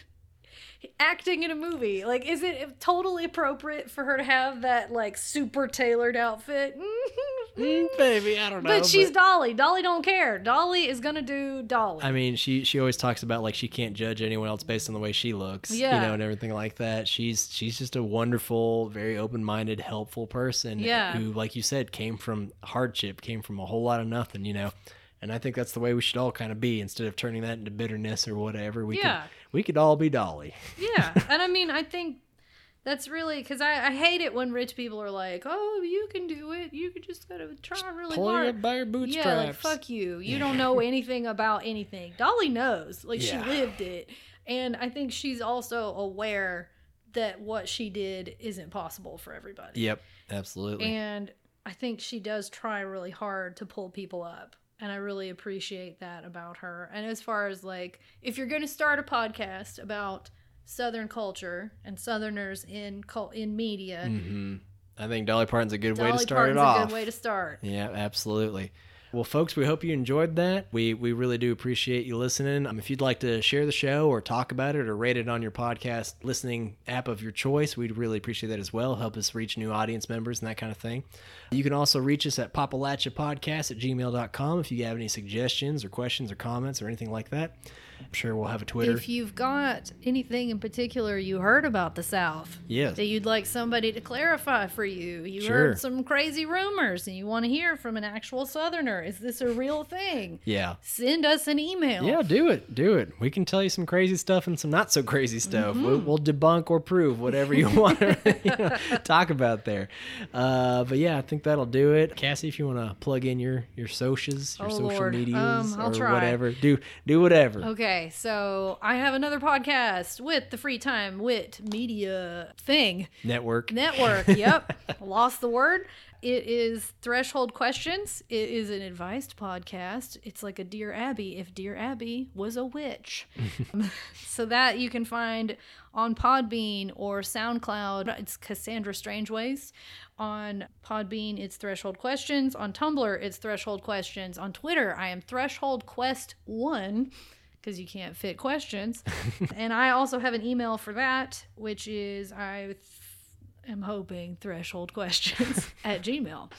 acting in a movie, like is it totally appropriate for her to have that like super tailored outfit?
Mm, baby, I don't know.
But she's Dolly. Dolly don't care. Dolly is going to do Dolly.
I mean, she she always talks about like she can't judge anyone else based on the way she looks, you know, and everything like that. She's she's just a wonderful, very open-minded, helpful person
Yeah.
who like you said came from hardship, came from a whole lot of nothing, you know. And I think that's the way we should all kind of be instead of turning that into bitterness or whatever. We
Yeah.
could we could all be Dolly.
Yeah, and I mean, I think that's really because I, I hate it when rich people are like, "Oh, you can do it. You could just gotta try really
Pull
hard."
you up by your bootstraps.
yeah, like fuck you. You don't know anything about anything. Dolly knows, like
Yeah.
she lived it, and I think she's also aware that what she did isn't possible for everybody.
Yep, absolutely.
And I think she does try really hard to pull people up. And I really appreciate that about her. And as far as like, if you're going to start a podcast about Southern culture and Southerners in cul- in media,
hmm I think Dolly Parton's a good way to start
Parton's
it off.
a good way to start.
Yeah, absolutely. Well, folks, we hope you enjoyed that. We we really do appreciate you listening. Um, if you'd like to share the show or talk about it or rate it on your podcast listening app of your choice, we'd really appreciate that as well. Help us reach new audience members and that kind of thing. You can also reach us at papalachapodcast at gmail.com if you have any suggestions or questions or comments or anything like that. I'm sure we'll have a Twitter.
If you've got anything in particular you heard about the South
yes.
that you'd like somebody to clarify for you, you
Sure.
heard some crazy rumors and you want to hear from an actual Southerner, is this a real thing?
Yeah.
Send us an email.
Yeah, do it. Do it. We can tell you some crazy stuff and some not so crazy stuff. We'll, we'll debunk or prove whatever you want to you know, talk about there. Uh, but yeah, I think that'll do it. Cassie, if you want to plug in your your socials, your
Oh,
social
Lord.
medias,
Um,
or
try.
whatever, do do whatever.
Okay, so I have another podcast with the Free Time Wit Media thing
Network.
network. Yep, lost the word. It is Threshold Questions. It is an advised podcast. It's like a Dear Abby if Dear Abby was a witch. so that you can find on Podbean or SoundCloud. It's Cassandra Strangeways. On Podbean, it's Threshold Questions. On Tumblr, it's Threshold Questions. On Twitter, I am Threshold Quest One because you can't fit questions. and I also have an email for that, which is I th- am hoping threshold questions at Gmail.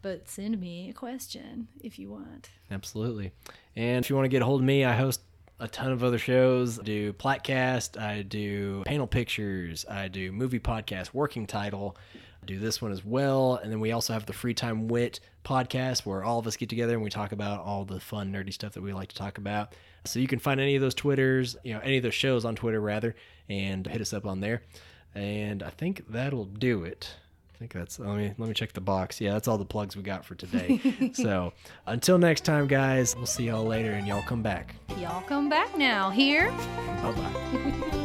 But send me a question if you want.
Absolutely. And if you want to get a hold of me, I host a ton of other shows. I do Platcast, I do panel pictures, I do movie podcast, working title. I do this one as well. And then we also have the Free Time Wit podcast where all of us get together and we talk about all the fun, nerdy stuff that we like to talk about. So you can find any of those Twitters, you know, any of those shows on Twitter rather, and hit us up on there. And I think that'll do it. I think that's let me let me check the box. Yeah, that's all the plugs we got for today. so until next time, guys, we'll see y'all later and y'all come back.
Y'all come back now. Here.
Bye bye.